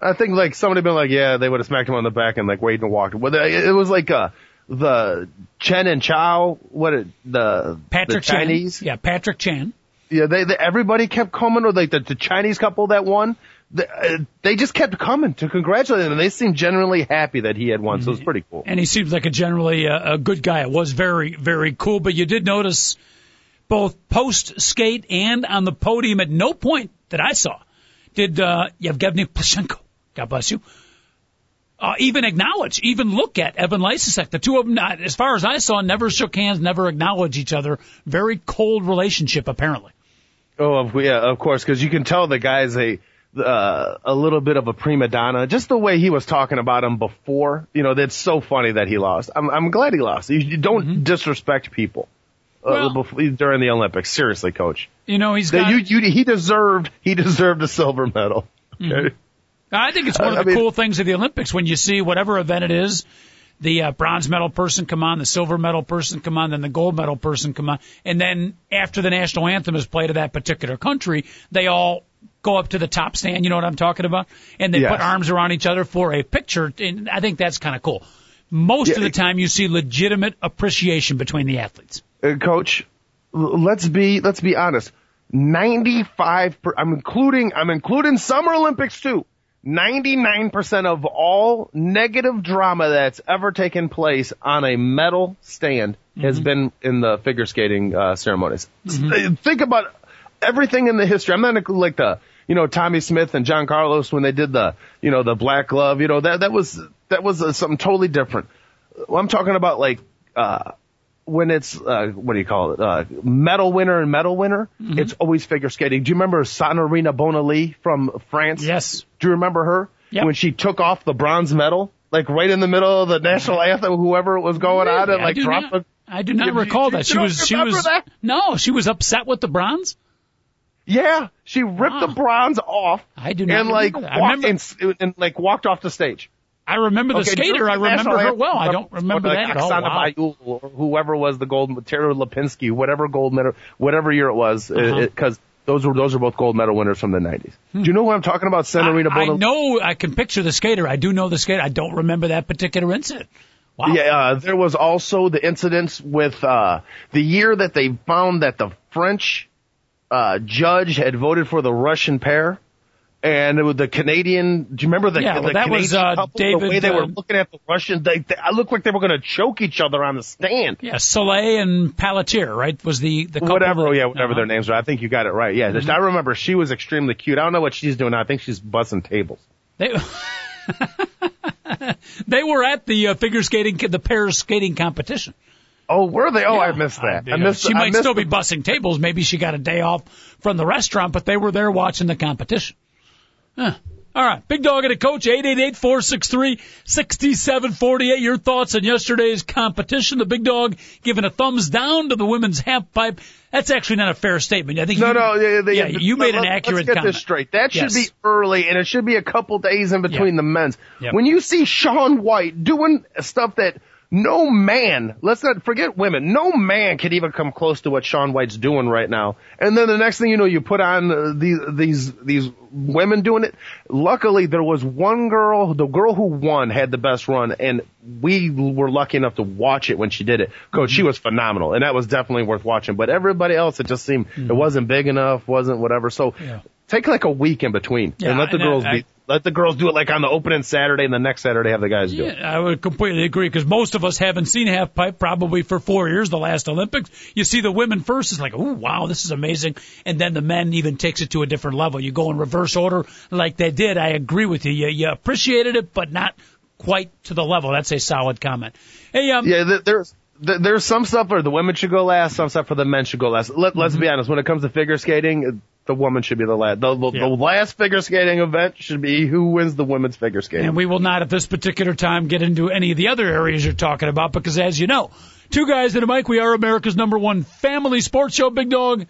I think like somebody been like, yeah, they would have smacked him on the back and like waited and walked. Well, it it was like uh the Chen and Chow, what it, the Patrick the Chinese. Chan. Yeah, Patrick Chan. Yeah, they, they everybody kept coming, or like the, the Chinese couple that won. They, uh, they just kept coming to congratulate him, and they seemed genuinely happy that he had won. So it was pretty cool. and he seems like a generally uh, a good guy. It was very, very cool. But you did notice both post skate and on the podium at no point that I saw did uh, Yevgeny Plishenko, God bless you, uh, even acknowledge, even look at Evan Lysacek. The two of them, not, as far as I saw, never shook hands, never acknowledged each other. Very cold relationship, apparently. Oh, yeah, of course, because you can tell the guy's a uh, a little bit of a prima donna. Just the way he was talking about him before, you know, that's so funny that he lost. I'm I'm glad he lost. You, you don't disrespect people uh, before, during the Olympics. Seriously, coach. You know, he's got. you, you, he deserved he [LAUGHS] deserved a silver medal. Okay? I think it's one of I the mean- cool things of the Olympics when you see whatever event it is, the uh, bronze medal person come on, the silver medal person come on, then the gold medal person come on, and then after the national anthem is played of that particular country, they all go up to the top stand. You know what I'm talking about? And they Yes. put arms around each other for a picture, and I think that's kind of cool. Most of the time, you see legitimate appreciation between the athletes. uh, coach, let's be let's be honest. Ninety five. I'm including I'm including Summer Olympics too. Ninety nine percent of all negative drama that's ever taken place on a medal stand has been in the figure skating uh, ceremonies. S- uh, Think about everything in the history. I'm not like the you know Tommie Smith and John Carlos when they did the you know the black glove. You know that that was that was uh, something totally different. Well, I'm talking about like uh when it's uh what do you call it uh medal winner and medal winner Mm-hmm. it's always figure skating do you remember Sanarina Bonaly from France Yes. do you remember her Yep. when she took off the bronze medal like right in the middle of the national anthem whoever was going on and like dropped not, the I do not You- recall you- that you she was. She remember was. that? No, she was upset with the bronze. yeah she ripped Wow. the bronze off I do not and like remember that. I walked remember- and, and like walked off the stage I remember the Okay, skater. I remember her well. I don't remember like that. Oksana wow. Baiul or whoever was the gold, Tara Lipinski, whatever gold medal, whatever year it was, Uh-huh. because those were those are both gold medal winners from the 90s. Do you know what I'm talking about? Senorita Hmm. I, I know. I can picture the skater. I do know the skater. I don't remember that particular incident. Wow. Yeah, uh, there was also the incidents with uh, the year that they found that the French uh, judge had voted for the Russian pair. And the Canadian. Do you remember the, Yeah, the well, that Canadian was, uh, couple? David, the way they were uh, looking at the Russian, they, they I looked like they were going to choke each other on the stand. Yeah. Soleil and Pelletier, right? Was the the whatever, that- yeah, whatever uh-huh. their names are. I think you got it right. Yeah, I remember she was extremely cute. I don't know what she's doing. now. I think she's bussing tables. They, [LAUGHS] they were at the uh, figure skating, the pairs skating competition. Oh, were they? Oh, I missed that. I, I, missed. She might missed still be the- bussing tables. Maybe she got a day off from the restaurant, but they were there watching the competition. Huh. All right. Big dog and a coach, 888-463-6748. Your thoughts on yesterday's competition. The big dog giving a thumbs down to the women's half pipe. That's actually not a fair statement. I think No, you, no, yeah, they, yeah, you made an accurate Let's get comment. this straight. That should Yes. be early, and it should be a couple days in between Yep. the men's. Yep. When you see Shaun White doing stuff that no man, let's not forget women, no man could even come close to what Shaun White's doing right now. And then the next thing you know, you put on uh, these these these women doing it. Luckily, there was one girl, the girl who won had the best run, and we were lucky enough to watch it when she did it. Coach, she was phenomenal, and that was definitely worth watching. But everybody else, it just seemed it wasn't big enough, wasn't whatever. So Yeah. Take like a week in between Yeah, and let the and girls I- be. Let the girls do it like on the opening Saturday, and the next Saturday have the guys do it. Yeah, I would completely agree because most of us haven't seen half pipe probably for four years, the last Olympics. You see the women first, it's like, oh wow, this is amazing, and then the men even takes it to a different level. You go in reverse order like they did. I agree with you. You, you appreciated it, but not quite to the level. That's a solid comment. Hey, um, Yeah, there's there's some stuff where the women should go last, some stuff for the men should go last. Let, Let's be honest, when it comes to figure skating, the woman should be the last. The, the, Yeah. the last figure skating event should be who wins the women's figure skating. And we will not at this particular time get into any of the other areas you're talking about because as you know, two guys and a mic, we are America's number one family sports show, Big Dog.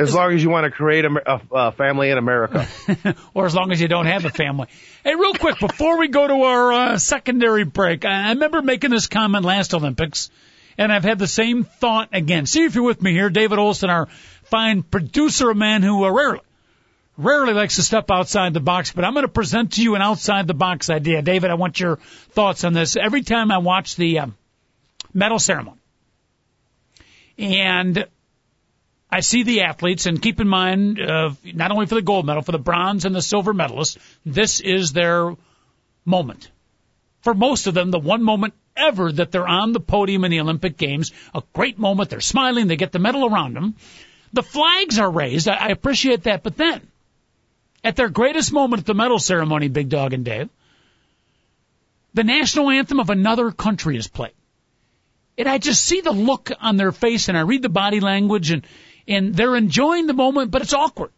as long as you want to create a, a, a family in America. [LAUGHS] or as long as you don't have a family. Hey, real quick, before we go to our uh, secondary break, I I remember making this comment last Olympics, and I've had the same thought again. See if you're with me here. David Olson, our fine producer, a man who uh, rarely, rarely likes to step outside the box, but I'm going to present to you an outside the box idea. David, I want your thoughts on this. Every time I watch the um, medal ceremony, and I see the athletes, and keep in mind, uh, not only for the gold medal, for the bronze and the silver medalists, this is their moment. For most of them, the one moment ever that they're on the podium in the Olympic Games, a great moment. They're smiling, they get the medal around them. The flags are raised. I, appreciate that. But then, at their greatest moment at the medal ceremony, Big Dog and Dave, the national anthem of another country is played. And I just see the look on their face and I read the body language and, and they're enjoying the moment, but it's awkward.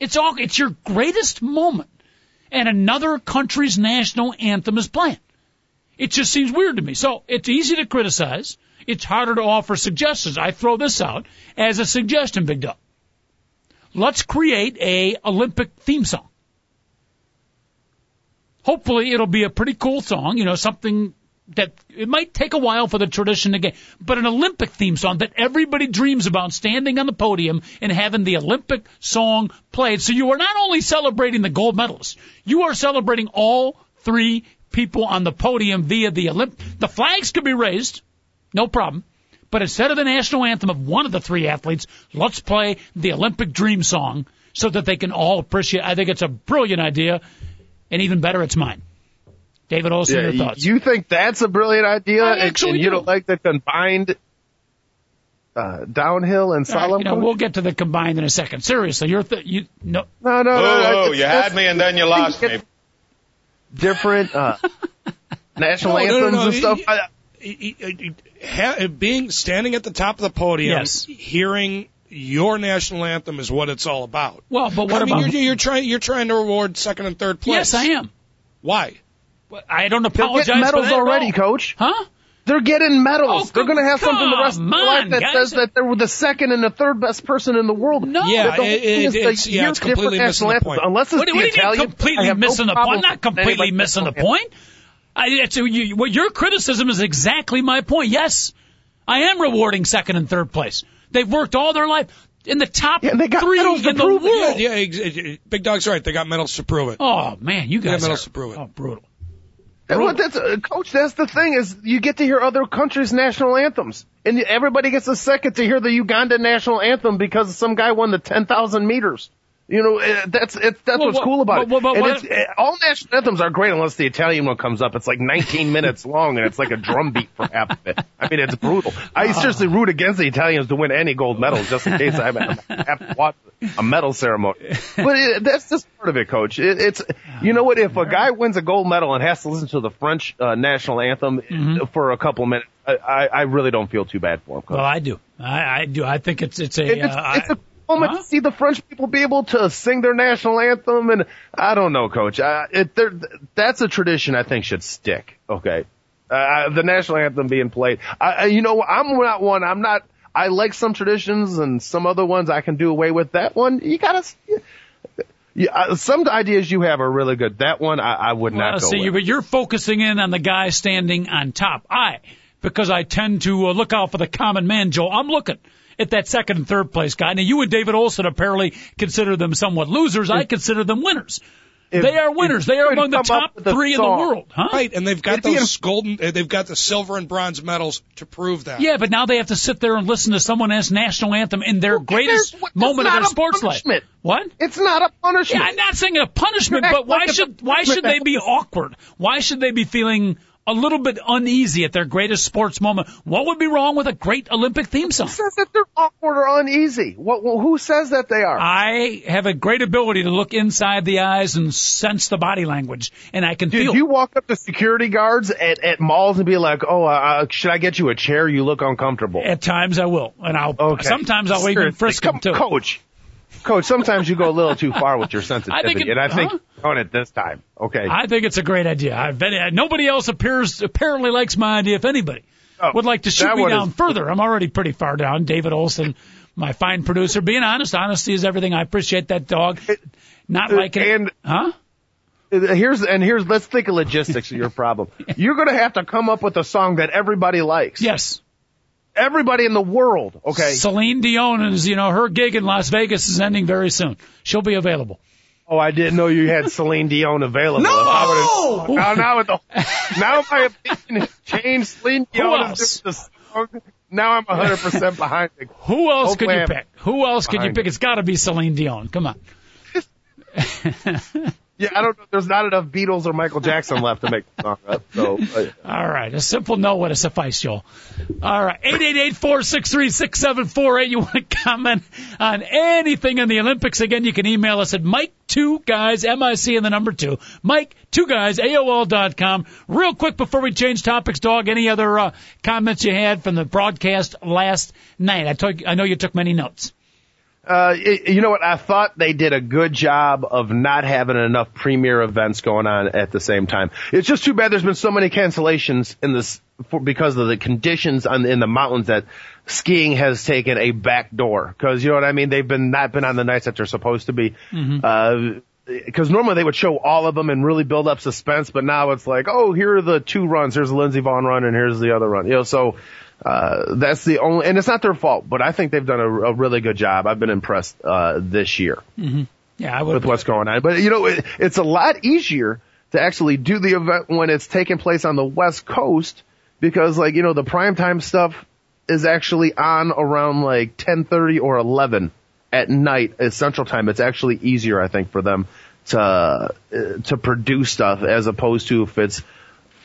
It's all, it's your greatest moment and another country's national anthem is playing. It just seems weird to me. So it's easy to criticize. It's harder to offer suggestions. I throw this out as a suggestion, Big Dog. Let's create a Olympic theme song. Hopefully it'll be a pretty cool song, you know, something that it might take a while for the tradition to get, but an Olympic theme song that everybody dreams about standing on the podium and having the Olympic song played. So you are not only celebrating the gold medalists, you are celebrating all three people on the podium via the Olymp. The flags could be raised, no problem. But instead of the national anthem of one of the three athletes, let's play the Olympic dream song so that they can all appreciate. I think it's a brilliant idea, and even better, it's mine. David Olson, Yeah, your thoughts? You think that's a brilliant idea, I and, actually and you do. don't like the combined uh, downhill and All right, slalom? you know, we'll get to the combined in a second. Seriously, you're th- you no. no, no, no, Oh, no. oh, you had me and then you lost me. Different uh, [LAUGHS] national No, no, no, anthems no, and you- stuff. you- I- Ha- being standing at the top of the podium, Yes. hearing your national anthem is what it's all about. Well, but what I mean, you're, you're trying you're trying to reward second and third place. yes, I am. Why? I don't They're apologize getting for medals that at already, all. coach. Huh? They're getting medals. Oh, They're going to have something the rest of their life that guys. says that they were the second and the third best person in the world. No. Yeah, The whole it- it- is the it's- yeah, it's completely missing the anthems. point. Unless it's What, do- the what do you mean completely have no missing the point? I'm not completely missing the point. I, it's, you, what your criticism is exactly my point. Yes, I am rewarding second and third place. They've worked all their life in the top Yeah, they got three medals to in the prove it. world. Yeah, ex- ex- Big Dog's right. They got medals to prove it. Oh man, you got guys medals are to prove it. oh, brutal. And what that's, uh, coach, that's the thing is you get to hear other countries' national anthems. And everybody gets a second to hear the Uganda national anthem because some guy won the 10,000 meters. You know, uh, that's it, that's Well, what's what- cool about it. well, well, and it's, uh, all national anthems are great unless the Italian one comes up. It's like 19 [LAUGHS] minutes long and it's like a drum beat for half of it. I mean, it's brutal. I seriously root against the Italians to win any gold medals just in case I have, [LAUGHS] have to watch a medal ceremony. But it, that's just part of it, coach. It, it's, you know what? If a guy wins a gold medal and has to listen to the French uh, national anthem Mm-hmm. for a couple minutes, I, I, really don't feel too bad for him. Coach. Well, I do. I, I do. I think it's it's a. It's, uh, it's a moment Huh? to see the French people be able to sing their national anthem, and I don't know, Coach. Uh, it, that's a tradition I think should stick. Okay, uh, the national anthem being played. I, I- you know, I'm not one. I'm not. I like some traditions, and some other ones I can do away with. That one, you gotta. Yeah, uh, some ideas you have are really good. That one, I, I would Well, not go see, with. but you're focusing in on the guy standing on top. I, because I tend to uh, look out for the common man, Joe. I'm looking at that second and third place guy. Now, you and David Olson apparently consider them somewhat losers. I consider them winners. If- they are winners. They are among the top with a three in the world, huh? Right, and they've got It'd be those golden, uh, they've got the silver and bronze medals to prove that. Yeah, but now they have to sit there and listen to someone else's national anthem in their greatest? What- moment it's of their not a sports life. What? It's not a punishment. Yeah, I'm not saying a punishment, but why like should why should they be awkward? Why should they be feeling a little bit uneasy at their greatest sports moment? What would be wrong with a great Olympic theme song? Who says that they're awkward or uneasy? What? Who says that they are? I have a great ability to look inside the eyes and sense the body language, and I can Dude, feel. you walk up to security guards at, at malls and be like, "Oh, uh, should I get you a chair? You look uncomfortable." at times I will, and I'll. Okay. Sometimes I'll even frisk come, them too. Coach, coach. Sometimes you go a little too far with your sensitivity, I think it- and I think huh? you're on it this time. Okay. I think it's a great idea. I've been, uh, nobody else appears apparently likes my idea. If anybody Oh, would like to shoot me down is- further, I'm already pretty far down. David Olson, my fine producer, being honest. Honesty is everything. I appreciate that dog. Not liking it, and- huh? here's and here's let's think of logistics of your problem. [LAUGHS] You're going to have to come up with a song that everybody likes. Yes. Everybody in the world. Okay. Celine Dion is, you know, her gig in Las Vegas is ending very soon. She'll be available. Oh, I didn't know you had [LAUGHS] Celine Dion available. No! I Now, now, the, now my [LAUGHS] opinion has changed. Celine Dion is just the song. Now I'm 100% behind it. [LAUGHS] Who else could you I'm pick? Who else could you pick? it. It's got to be Celine Dion. Come on. Yeah, I don't know. There's not enough Beatles or Michael Jackson left to make the song up. So, uh, All right, a simple no would have sufficed, y'all. All right, eight eight eight four six three six seven four eight. You want to comment on anything in the Olympics? Again, you can email us at Mike Two Guys M I C and the number two Mike Two Guys AOL dot com. Real quick before we change topics, dog. Any other uh, comments you had from the broadcast last night? I took, I know you took many notes. Uh, it, you know what? I thought they did a good job of not having enough premier events going on at the same time. It's just too bad there's been so many cancellations in this for, because of the conditions on, in the mountains that skiing has taken a back door. Cause you know what I mean? They've been not been on the nights that they're supposed to be. Uh, because normally they would show all of them and really build up suspense, but now it's like, oh, here are the two runs. Here's the Lindsey Vonn run, and here's the other run. You know, so uh, that's the only, and it's not their fault, but I think they've done a, a really good job. I've been impressed uh, this year Yeah, I would. with what's going on. But you know, it, it's a lot easier to actually do the event when it's taking place on the West Coast because, like, you know, the primetime stuff is actually on around like 10:30 or 11 at night at Central Time. It's actually easier, I think, for them to uh, to produce stuff as opposed to if it's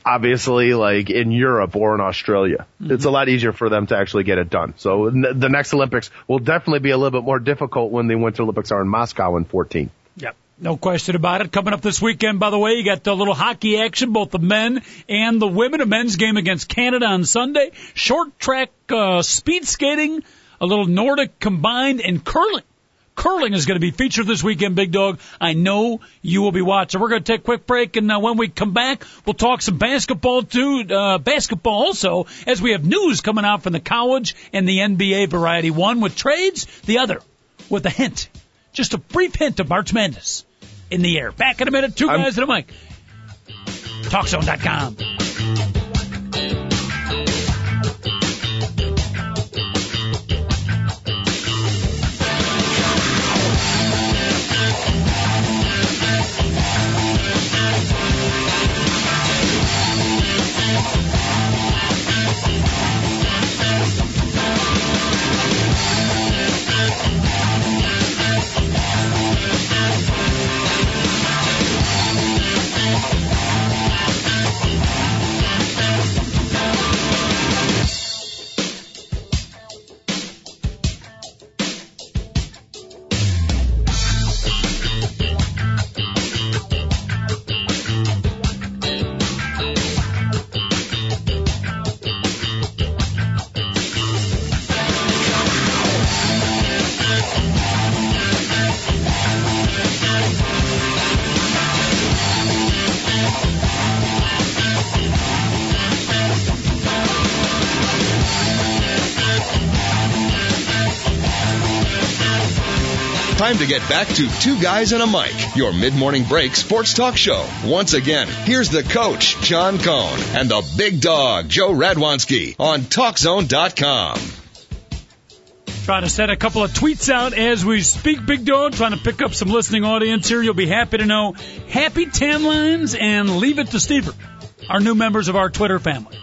obviously like in Europe or in Australia. It's a lot easier for them to actually get it done. So n- the next Olympics will definitely be a little bit more difficult when the Winter Olympics are in Moscow in 14. Yep. No question about it. Coming up this weekend, by the way, you got a little hockey action, both the men and the women. A men's game against Canada on Sunday. Short track, uh, speed skating, a little Nordic combined, and curling. Curling is going to be featured this weekend, Big Dog. I know you will be watching. We're going to take a quick break, and uh, when we come back, we'll talk some basketball too. Uh, basketball also, as we have news coming out from the college and the NBA variety. One with trades, the other with a hint, just a brief hint of March Madness in the air. Back in a minute. 2 I'm- guys and a mic. TalkZone.com. to get back to Two Guys and a Mic, your mid-morning break sports talk show. Once again, here's the coach, John Cohn, and the big dog, Joe Radwanski, on TalkZone.com. Trying to set a couple of tweets out as we speak, Big Dog. Trying to pick up some listening audience here. You'll be happy to know. Happy tan lines and leave it to Stever, our new members of our Twitter family.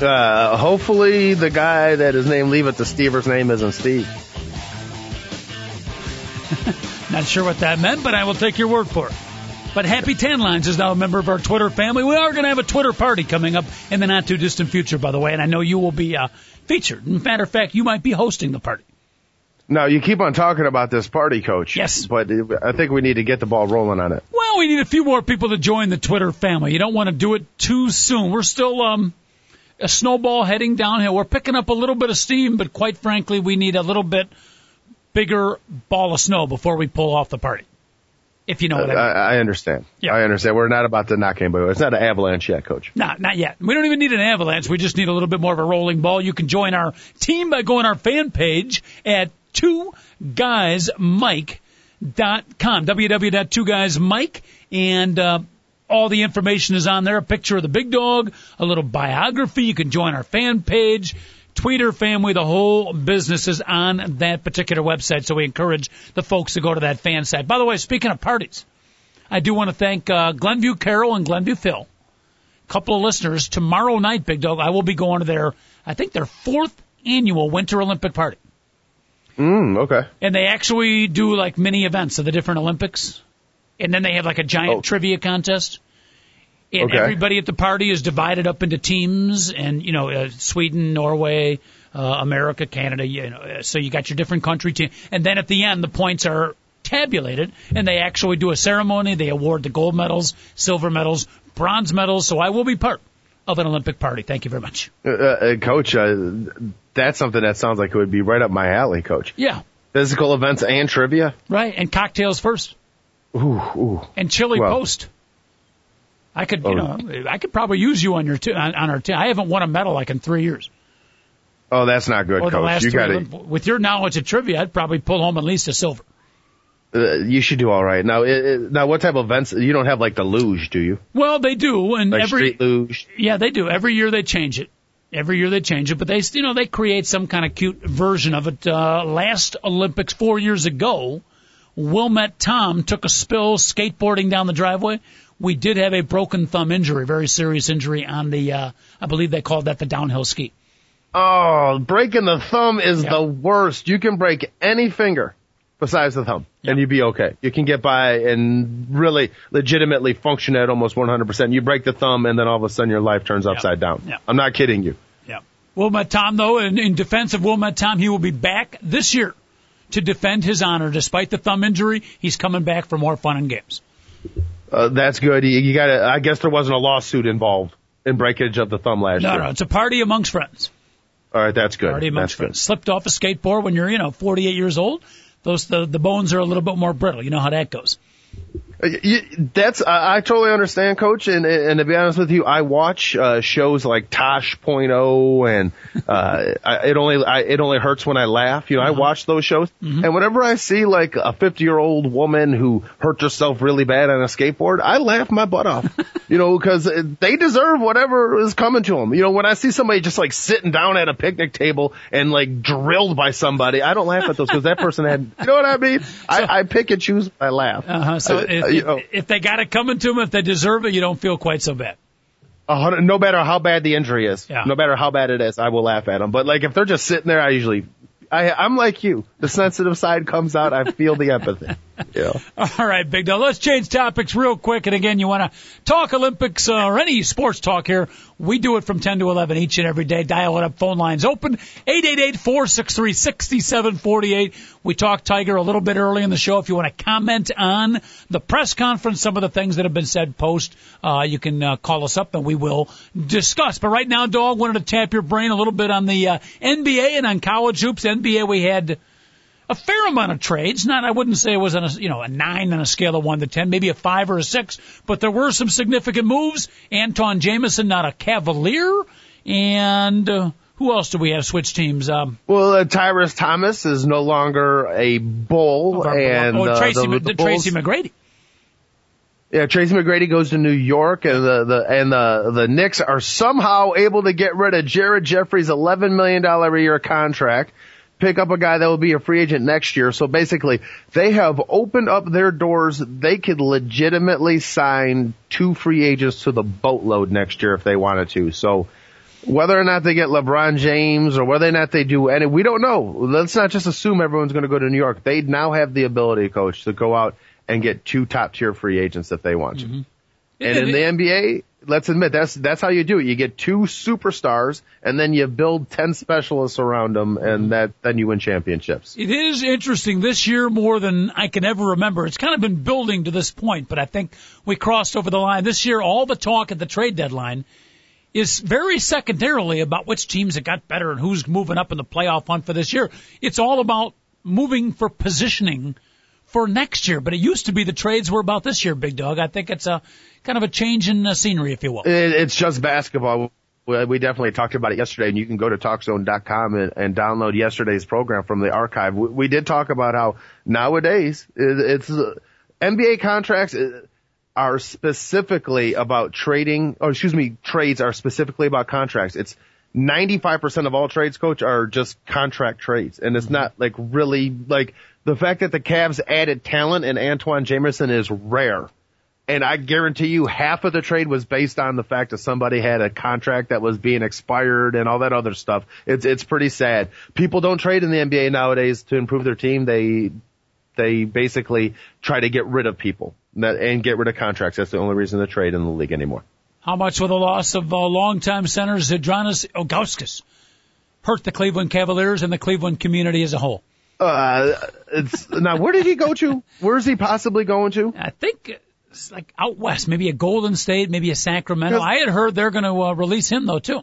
Uh, hopefully the guy that is named Leave It to Stever's name isn't Steve. [LAUGHS] Not sure what that meant, but I will take your word for it. But Happy Tan Lines is now a member of our Twitter family. We are going to have a Twitter party coming up in the not too distant future, by the way, and I know you will be uh, featured. matter of fact, you might be hosting the party. Now you keep on talking about this party, coach. Yes. But I think we need to get the ball rolling on it. Well, we need a few more people to join the Twitter family. You don't want to do it too soon. We're still um a snowball heading downhill. We're picking up a little bit of steam, but quite frankly, we need a little bit bigger ball of snow before we pull off the party. If you know what I mean. I, I understand. Yeah. I understand. We're not about to knock anybody. It's not an avalanche yet, coach. Not, not yet. We don't even need an avalanche. We just need a little bit more of a rolling ball. You can join our team by going our fan page at two guysmike.com, www.twoguysmike, and, uh, all the information is on there. A picture of the big dog, a little biography. You can join our fan page. Tweeter family, the whole business is on that particular website. So we encourage the folks to go to that fan site. By the way, speaking of parties, I do want to thank uh, Glenview Carol and Glenview Phil couple of listeners. Tomorrow night, Big Dog, I will be going to their, I think their fourth annual Winter Olympic party. Mm, okay. And they actually do like mini events of the different Olympics. And then they have like a giant Oh. trivia contest. And Okay. everybody at the party is divided up into teams and, you know, uh, Sweden, Norway, uh, America, Canada, you know, uh, so you got your different country team. And then at the end, the points are tabulated and they actually do a ceremony. They award the gold medals, silver medals, bronze medals. So I will be part of an Olympic party. Thank you very much. Uh, uh, coach, uh, that's something that sounds like it would be right up my alley, coach. Yeah, Physical events and trivia. right. And cocktails first. Ooh, ooh. and chili Well- post. I could, you Oh. know, I could probably use you on your t- on, on our team. I haven't won a medal like in three years. Oh, that's not good, Or coach. You got to. With your knowledge of trivia, I'd probably pull home at least a silver. Uh, you should do all right. Now, it, it, now, what type of events? You don't have like the luge, do you? Well, they do, and Like every street luge. yeah, they do. Every year they change it. Every year they change it, but they, you know, they create some kind of cute version of it. Uh, last Olympics four years ago, Wilmette Tom took a spill skateboarding down the driveway. We did have a broken thumb injury, very serious injury on the, uh, I believe they called that the downhill ski. Oh, breaking the thumb is Yeah. the worst. You can break any finger besides the thumb, and you'd be okay. You can get by and really, legitimately function at almost 100%. You break the thumb, and then all of a sudden your life turns upside down. Yeah. I'm not kidding you. Yeah. Wilmette Tom, though, in, in defense of Wilmette Tom, he will be back this year to defend his honor. Despite the thumb injury, he's coming back for more fun and games. Uh, that's good. You, you gotta, I guess there wasn't a lawsuit involved in breakage of the thumb last No, year. no, no, it's a party amongst friends. All right, that's good. Party amongst that's good. friends. Slipped off a skateboard when you're, you know, 48 years old. Those the the bones are a little bit more brittle. You know how that goes. Uh, You, that's I, I totally understand, Coach. And and to be honest with you, I watch uh, shows like Tosh.0 and uh, [LAUGHS] I, it only I, it only hurts when I laugh. You know, I watch those shows, and whenever I see like a 50 year old woman who hurt herself really bad on a skateboard, I laugh my butt off. [LAUGHS] you know, because they deserve whatever is coming to them. You know, when I see somebody just like sitting down at a picnic table and like drilled by somebody, I don't laugh at those because that person had. You know what I mean? I, I pick and choose. I laugh. Uh-huh. So Uh, if, uh, know. if, they got it coming to them, if they deserve it, you don't feel quite so bad. Hundred, no matter how bad the injury is, Yeah. no matter how bad it is, I will laugh at them. But like if they're just sitting there, I usually, I, I'm like you. The sensitive side comes out. I feel the [LAUGHS] empathy. [LAUGHS] Yeah. All right, Big Dog. Let's change topics real quick. And again, you want to talk Olympics uh, or any sports talk here? We do it from 10 to 11 each and every day. Dial it up. Phone lines open. 888-463-6748. We talked Tiger a little bit early in the show. If you want to comment on the press conference, some of the things that have been said post, uh, you can uh, call us up and we will discuss. But right now, Dog, wanted to tap your brain a little bit on the uh, NBA and on college hoops. NBA, we had a fair amount of trades. Not, I wouldn't say it was on a, you know, a nine on a scale of one to ten, maybe a five or a six, but there were some significant moves. Antawn Jamison, not a cavalier, and uh, Who else do we have switch teams? Um, Well, uh, Tyrus Thomas is no longer a bull, of and oh, uh, Tracy, the, the Tracy McGrady. Yeah, Tracy McGrady goes to New York, and the, the and the the Knicks are somehow able to get rid of Jared Jeffries' eleven million dollar a year contract, pick up a guy that will be a free agent next year. So basically, they have opened up their doors. They could legitimately sign two free agents to the boatload next year if they wanted to. So whether or not they get LeBron James or whether or not they do any, we don't know. Let's not just assume everyone's going to go to New York. They now have the ability, coach, to go out and get two top tier free agents if they want to. Mm-hmm. And in the NBA, let's admit that's that's how you do it. You get two superstars and then you build ten specialists around them, and mm-hmm. that then you win championships. It is interesting this year more than I can ever remember. It's kind of been building to this point, but I think we crossed over the line. This year, all the talk at the trade deadline is very secondarily about which teams have got better and who's moving up in the playoff hunt for this year. It's all about moving for positioning for next year. But it used to be the trades were about this year, Big Dog. I think it's a kind of a change in uh, scenery, if you will. It, it's just basketball. We definitely talked about it yesterday, and you can go to TalkZone.com and, and download yesterday's program from the archive. We, we did talk about how nowadays it, it's uh, NBA contracts uh, are specifically about trading, or excuse me, trades are specifically about contracts. It's 95% of all trades, coach, are just contract trades. And it's not like really, like, the fact that the Cavs added talent and Antawn Jamison is rare. And I guarantee you half of the trade was based on the fact that somebody had a contract that was being expired and all that other stuff. It's, it's pretty sad. People don't trade in the NBA nowadays to improve their team. They, they basically try to get rid of people and get rid of contracts. That's the only reason to trade in the league anymore. How much will the loss of uh, longtime center Zydrunas Ilgauskas hurt the Cleveland Cavaliers and the Cleveland community as a whole? Uh, it's, now where did he go to? Where is he possibly going to? I think it's like out west, maybe a Golden State, maybe a Sacramento. I had heard they're going to uh, release him though too.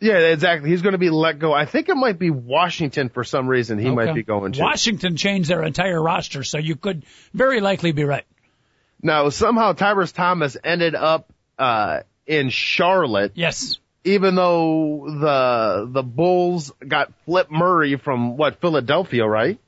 Yeah, exactly. He's going to be let go. I think it might be Washington for some reason he might be going to. Washington changed their entire roster, so you could very likely be right. Now somehow Tyrus Thomas ended up, uh, in Charlotte. Yes. Even though the the Bulls got Flip Murray from what Philadelphia, right?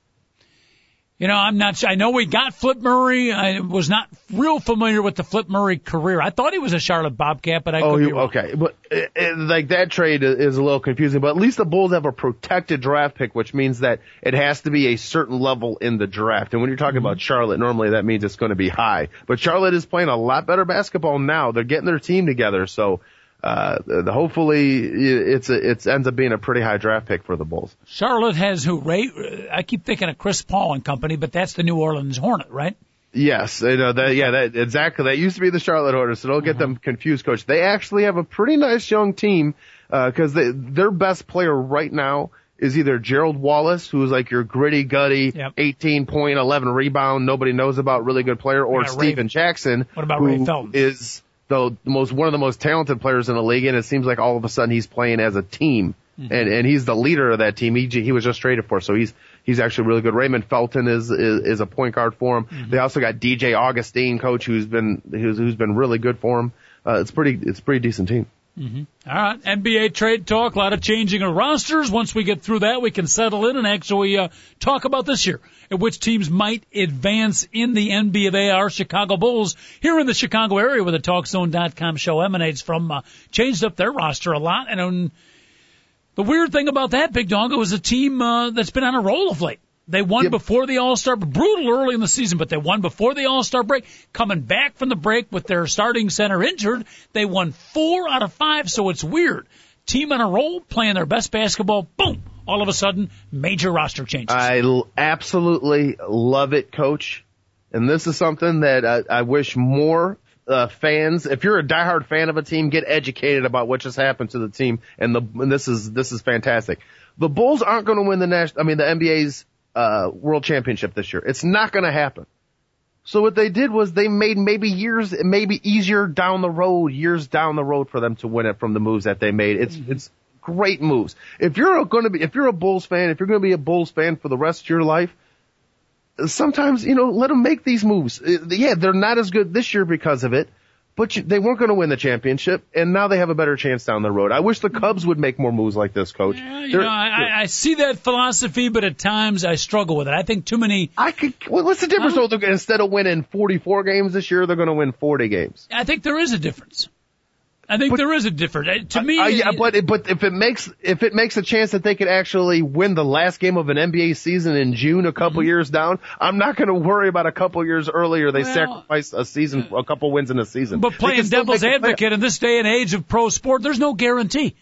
You know, I'm not. I know we got Flip Murray. I was not real familiar with the Flip Murray career. I thought he was a Charlotte Bobcat, but I Oh, could be wrong. okay, but it, it, like that trade is, is a little confusing. But at least the Bulls have a protected draft pick, which means that it has to be a certain level in the draft. And when you're talking mm-hmm. about Charlotte, normally that means it's going to be high. But Charlotte is playing a lot better basketball now. They're getting their team together, so. Uh, the, hopefully it's a, it's ends up being a pretty high draft pick for the Bulls. Charlotte has who? Ray. I keep thinking of Chris Paul and company, but that's the New Orleans Hornet, right? Yes, you know that. Yeah, that exactly. That used to be the Charlotte Hornets, so don't get them confused, Coach. They actually have a pretty nice young team because they their best player right now is either Gerald Wallace, who's like your gritty, gutty, Yep. 18 point, 11 rebound, nobody knows about, really good player, or Yeah, Ray- Jackson. What about who Ray Felton? Is the most one of the most talented players in the league, and it seems like all of a sudden he's playing as a team. Mm-hmm. And and he's the leader of that team. He he was just traded for, so he's he's actually really good. Raymond Felton is is, is a point guard for him. Mm-hmm. They also got DJ Augustin, coach, who's been who's who's been really good for him. Uh, it's pretty it's a pretty decent team. All right, NBA trade talk, a lot of changing of rosters. Once we get through that, we can settle in and actually uh, talk about this year and which teams might advance in the NBA. Are Chicago Bulls here in the Chicago area where the TalkZone.com show emanates from. Uh, changed up their roster a lot, and um, the weird thing about that, Big Dog, it was a team uh, that's been on a roll of late. They won Yep. before the All Star, brutal early in the season, but they won before the All Star break. Coming back from the break with their starting center injured, they won four out of five. So it's weird. Team on a roll, playing their best basketball. Boom! All of a sudden, major roster changes. I l- absolutely love it, coach. And this is something that I, I wish more uh, fans, if you're a diehard fan of a team, get educated about what just happened to the team. And the and this is this is fantastic. The Bulls aren't going to win the national. I mean, the NBA's uh, World Championship this year. It's not going to happen. So what they did was they made maybe years, maybe easier down the road, years down the road for them to win it from the moves that they made. It's, it's great moves. If you're going to be, if you're a Bulls fan, if you're going to be a Bulls fan for the rest of your life, sometimes, you know, let them make these moves. Uh, Yeah, they're not as good this year because of it, but you, they weren't going to win the championship, and now they have a better chance down the road. I wish the Cubs would make more moves like this, Coach. Yeah, you They're- know, I, I- I see that philosophy, but at times I struggle with it. I think too many. I could. well, What's the difference? Though? Instead of winning 44 games this year, they're going to win 40 games. I think there is a difference. I think But- there is a difference. To me, Uh, yeah, but but if it makes if it makes a chance that they could actually win the last game of an NBA season in June, a couple years down, I'm not going to worry about a couple years earlier they Well- sacrifice a season, a couple wins in a season. But playing devil's play- advocate in this day and age of pro sport, there's no guarantee.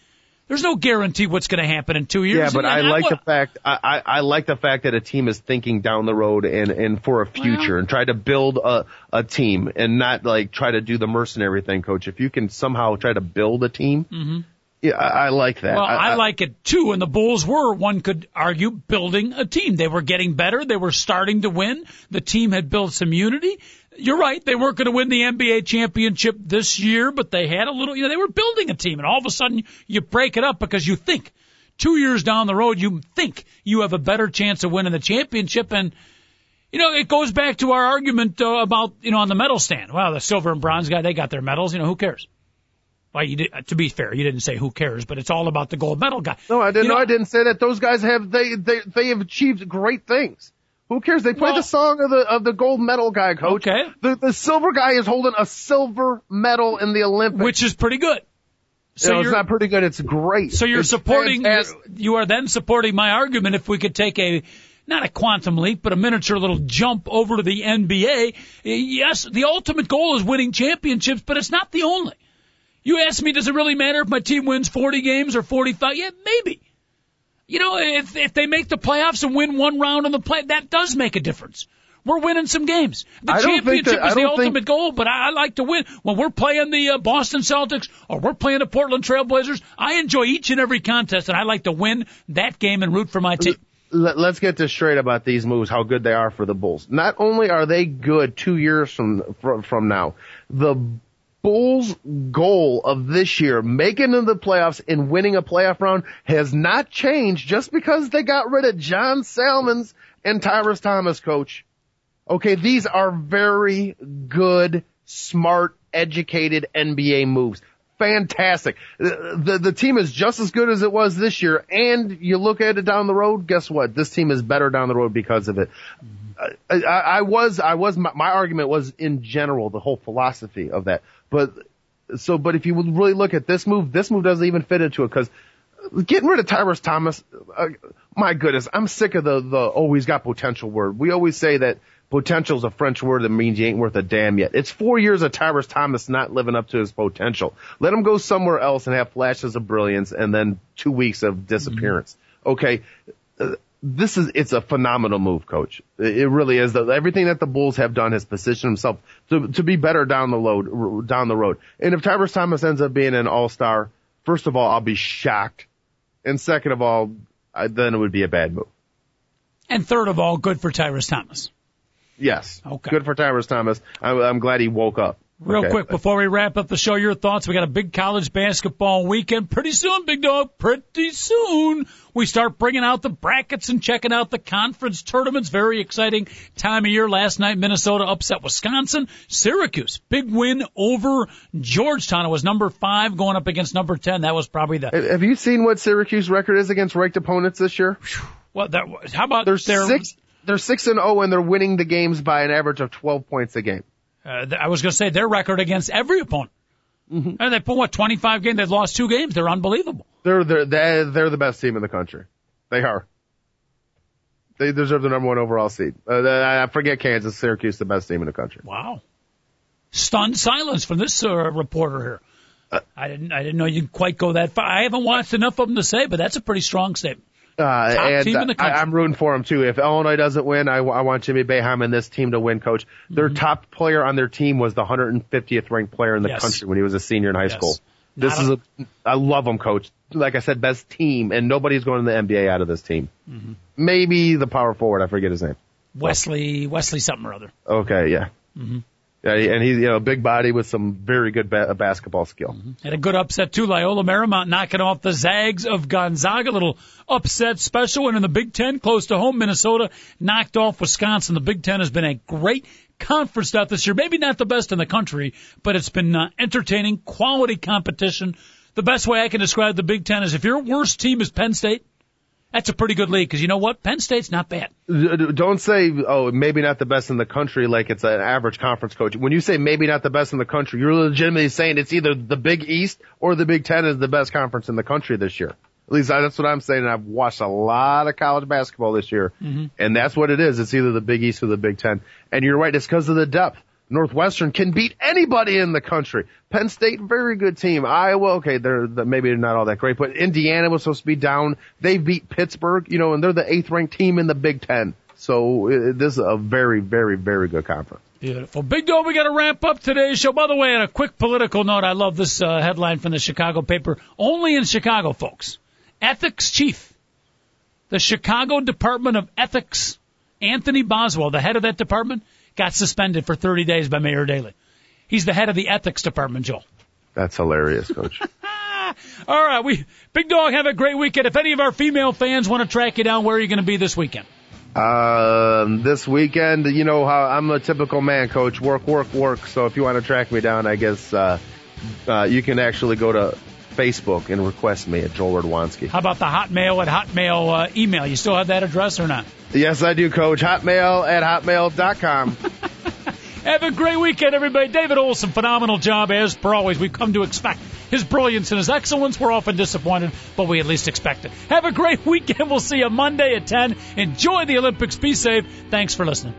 There's no guarantee what's going to happen in two years. Yeah, but I like the fact I, I, I like the fact that a team is thinking down the road and and for a future Well- and try to build a a team and not like try to do the mercenary thing, coach. If you can somehow try to build a team, yeah, I, I like that. Mm-hmm. Well, I, like it too, and the Bulls were, one could argue, building a team. They were getting better. They were starting to win. The team had built some unity. You're right. They weren't going to win the NBA championship this year, but they had a little, you know, they were building a team, and all of a sudden you break it up because you think two years down the road, you think you have a better chance of winning the championship, and you know, it goes back to our argument uh, about, you know, on the medal stand. Well, the silver and bronze guy, they got their medals. You know, who cares? Well, you did, to be fair, you didn't say who cares, but it's all about the gold medal guy. No, I didn't. You know, know- I didn't say that. Those guys have they they they have achieved great things. Who cares? They play Well- the song of the of the gold medal guy, coach. Okay. The the silver guy is holding a silver medal in the Olympics. which is pretty good. So know, it's not pretty good. It's great. so you're It's supporting fantastic. you are then supporting my argument if we could take a not a quantum leap but a miniature little jump over to the NBA. Yes, the ultimate goal is winning championships, but it's not the only. You ask me, does it really matter if my team wins 40 games or 45? Yeah, maybe. You know, if if they make the playoffs and win one round in the play, that does make a difference. We're winning some games. The championship that- is the don't think- ultimate goal, but I, I like to win. When we're playing the uh, Boston Celtics or we're playing the Portland Trailblazers, I enjoy each and every contest, and I like to win that game and root for my team. Let, let's get this straight about these moves. How good they are for the Bulls. Not only are they good two years from from, from now, the Bulls' goal of this year, making it to the playoffs and winning a playoff round, has not changed just because they got rid of John Salmons and Tyrus Thomas, coach. Okay, these are very good, smart, educated NBA moves. Fantastic. The, the, the team is just as good as it was this year, and you look at it down the road, guess what? This team is better down the road because of it. I, I, I was, I was, my, my argument was in general, the whole philosophy of that. But, so, but if you would really look at this move, this move doesn't even fit into it because getting rid of Tyrus Thomas, uh, my goodness, I'm sick of the, the, oh, he's got potential word. We always say that potential is a French word that means you ain't worth a damn yet. It's four years of Tyrus Thomas not living up to his potential. Let him go somewhere else and have flashes of brilliance and then two weeks of disappearance. Okay. Uh, this is, it's a phenomenal move, coach. It really is. Everything that the Bulls have done has positioned himself to, to be better down the road, down the road. And if Tyrus Thomas ends up being an all-star, first of all, I'll be shocked. And second of all, I, then it would be a bad move. And third of all, good for Tyrus Thomas. Yes. Okay. Good for Tyrus Thomas. I'm, I'm glad he woke up. Real Okay. quick before we wrap up the show, your thoughts. We got a big college basketball weekend pretty soon, big dog. Pretty soon we start bringing out the brackets and checking out the conference tournaments. Very exciting time of year. Last night, Minnesota upset Wisconsin. Syracuse, big win over Georgetown. It was number five going up against number ten. That was probably the Have you seen what Syracuse record is against ranked opponents this year? Well, that was. How about They're their six. They're six and zero, and they're winning the games by an average of twelve points a game. Uh, I was going to say their record against every opponent. Mm-hmm. And they put what 25 games. They've lost two games. They're unbelievable. They're they're they're, they're the best team in the country. They are. They deserve the number one overall seed. Uh, I forget Kansas, Syracuse, the best team in the country. Wow. Stunned silence from this uh, reporter here. I didn't. I didn't know you'd quite go that far. I haven't watched enough of them to say, but that's a pretty strong statement. Uh, and team in the I. I'm rooting for them too. If Illinois doesn't win, I, I want Jimmy Boeheim and this team to win, coach. Their Mm-hmm. top player on their team was the 150th ranked player in the Yes. country when he was a senior in high Yes. school. This Not is a, I love them, coach. Like I said, best team, and nobody's going to the NBA out of this team. Mm-hmm. Maybe the power forward, I forget his name. Wesley, Wesley something or other. Okay, yeah. Mm-hmm. And he's, you know, a big body with some very good ba- basketball skill. Had a good upset too. Loyola Marymount knocking off the Zags of Gonzaga. A little upset special. And in the Big Ten, close to home, Minnesota knocked off Wisconsin. The Big Ten has been a great conference stuff this year. Maybe not the best in the country, but it's been uh, entertaining, quality competition. The best way I can describe the Big Ten is if your worst team is Penn State, that's a pretty good league because you know what? Penn State's not bad. Don't say, oh, maybe not the best in the country like it's an average conference coach. When you say maybe not the best in the country, you're legitimately saying it's either the Big East or the Big Ten is the best conference in the country this year. At least that's what I'm saying. And I've watched a lot of college basketball this year. Mm-hmm. And that's what it is. It's either the Big East or the Big Ten. And you're right. It's because of the depth. Northwestern can beat anybody in the country. Penn State, very good team. Iowa, okay, they're, maybe they're not all that great, but Indiana was supposed to be down. They beat Pittsburgh, you know, and they're the eighth ranked team in the Big Ten. So uh, this is a very, very, very good conference. Beautiful. Big dog, we got to wrap up today's show. By the way, on a quick political note, I love this uh, headline from the Chicago paper. Only in Chicago, folks. Ethics chief. The Chicago Department of Ethics, Anthony Boswell, the head of that department, got suspended for 30 days by Mayor Daley. He's the head of the ethics department, Joel. That's hilarious, coach. [LAUGHS] All right, we big dog have a great weekend. If any of our female fans want to track you down, where are you going to be this weekend? Um, this weekend, you know how I'm a typical man, coach. Work, work, work. So if you want to track me down, I guess uh, uh, you can actually go to Facebook and request me at Joel Radwanski. How about the Hotmail at Hotmail uh, email? You still have that address or not? Yes, I do, Coach. Hotmail at hotmail.com. [LAUGHS] Have a great weekend, everybody. David Olson, phenomenal job as per always. We've come to expect his brilliance and his excellence. We're often disappointed, but we at least expect it. Have a great weekend. We'll see you Monday at 10. Enjoy the Olympics. Be safe. Thanks for listening.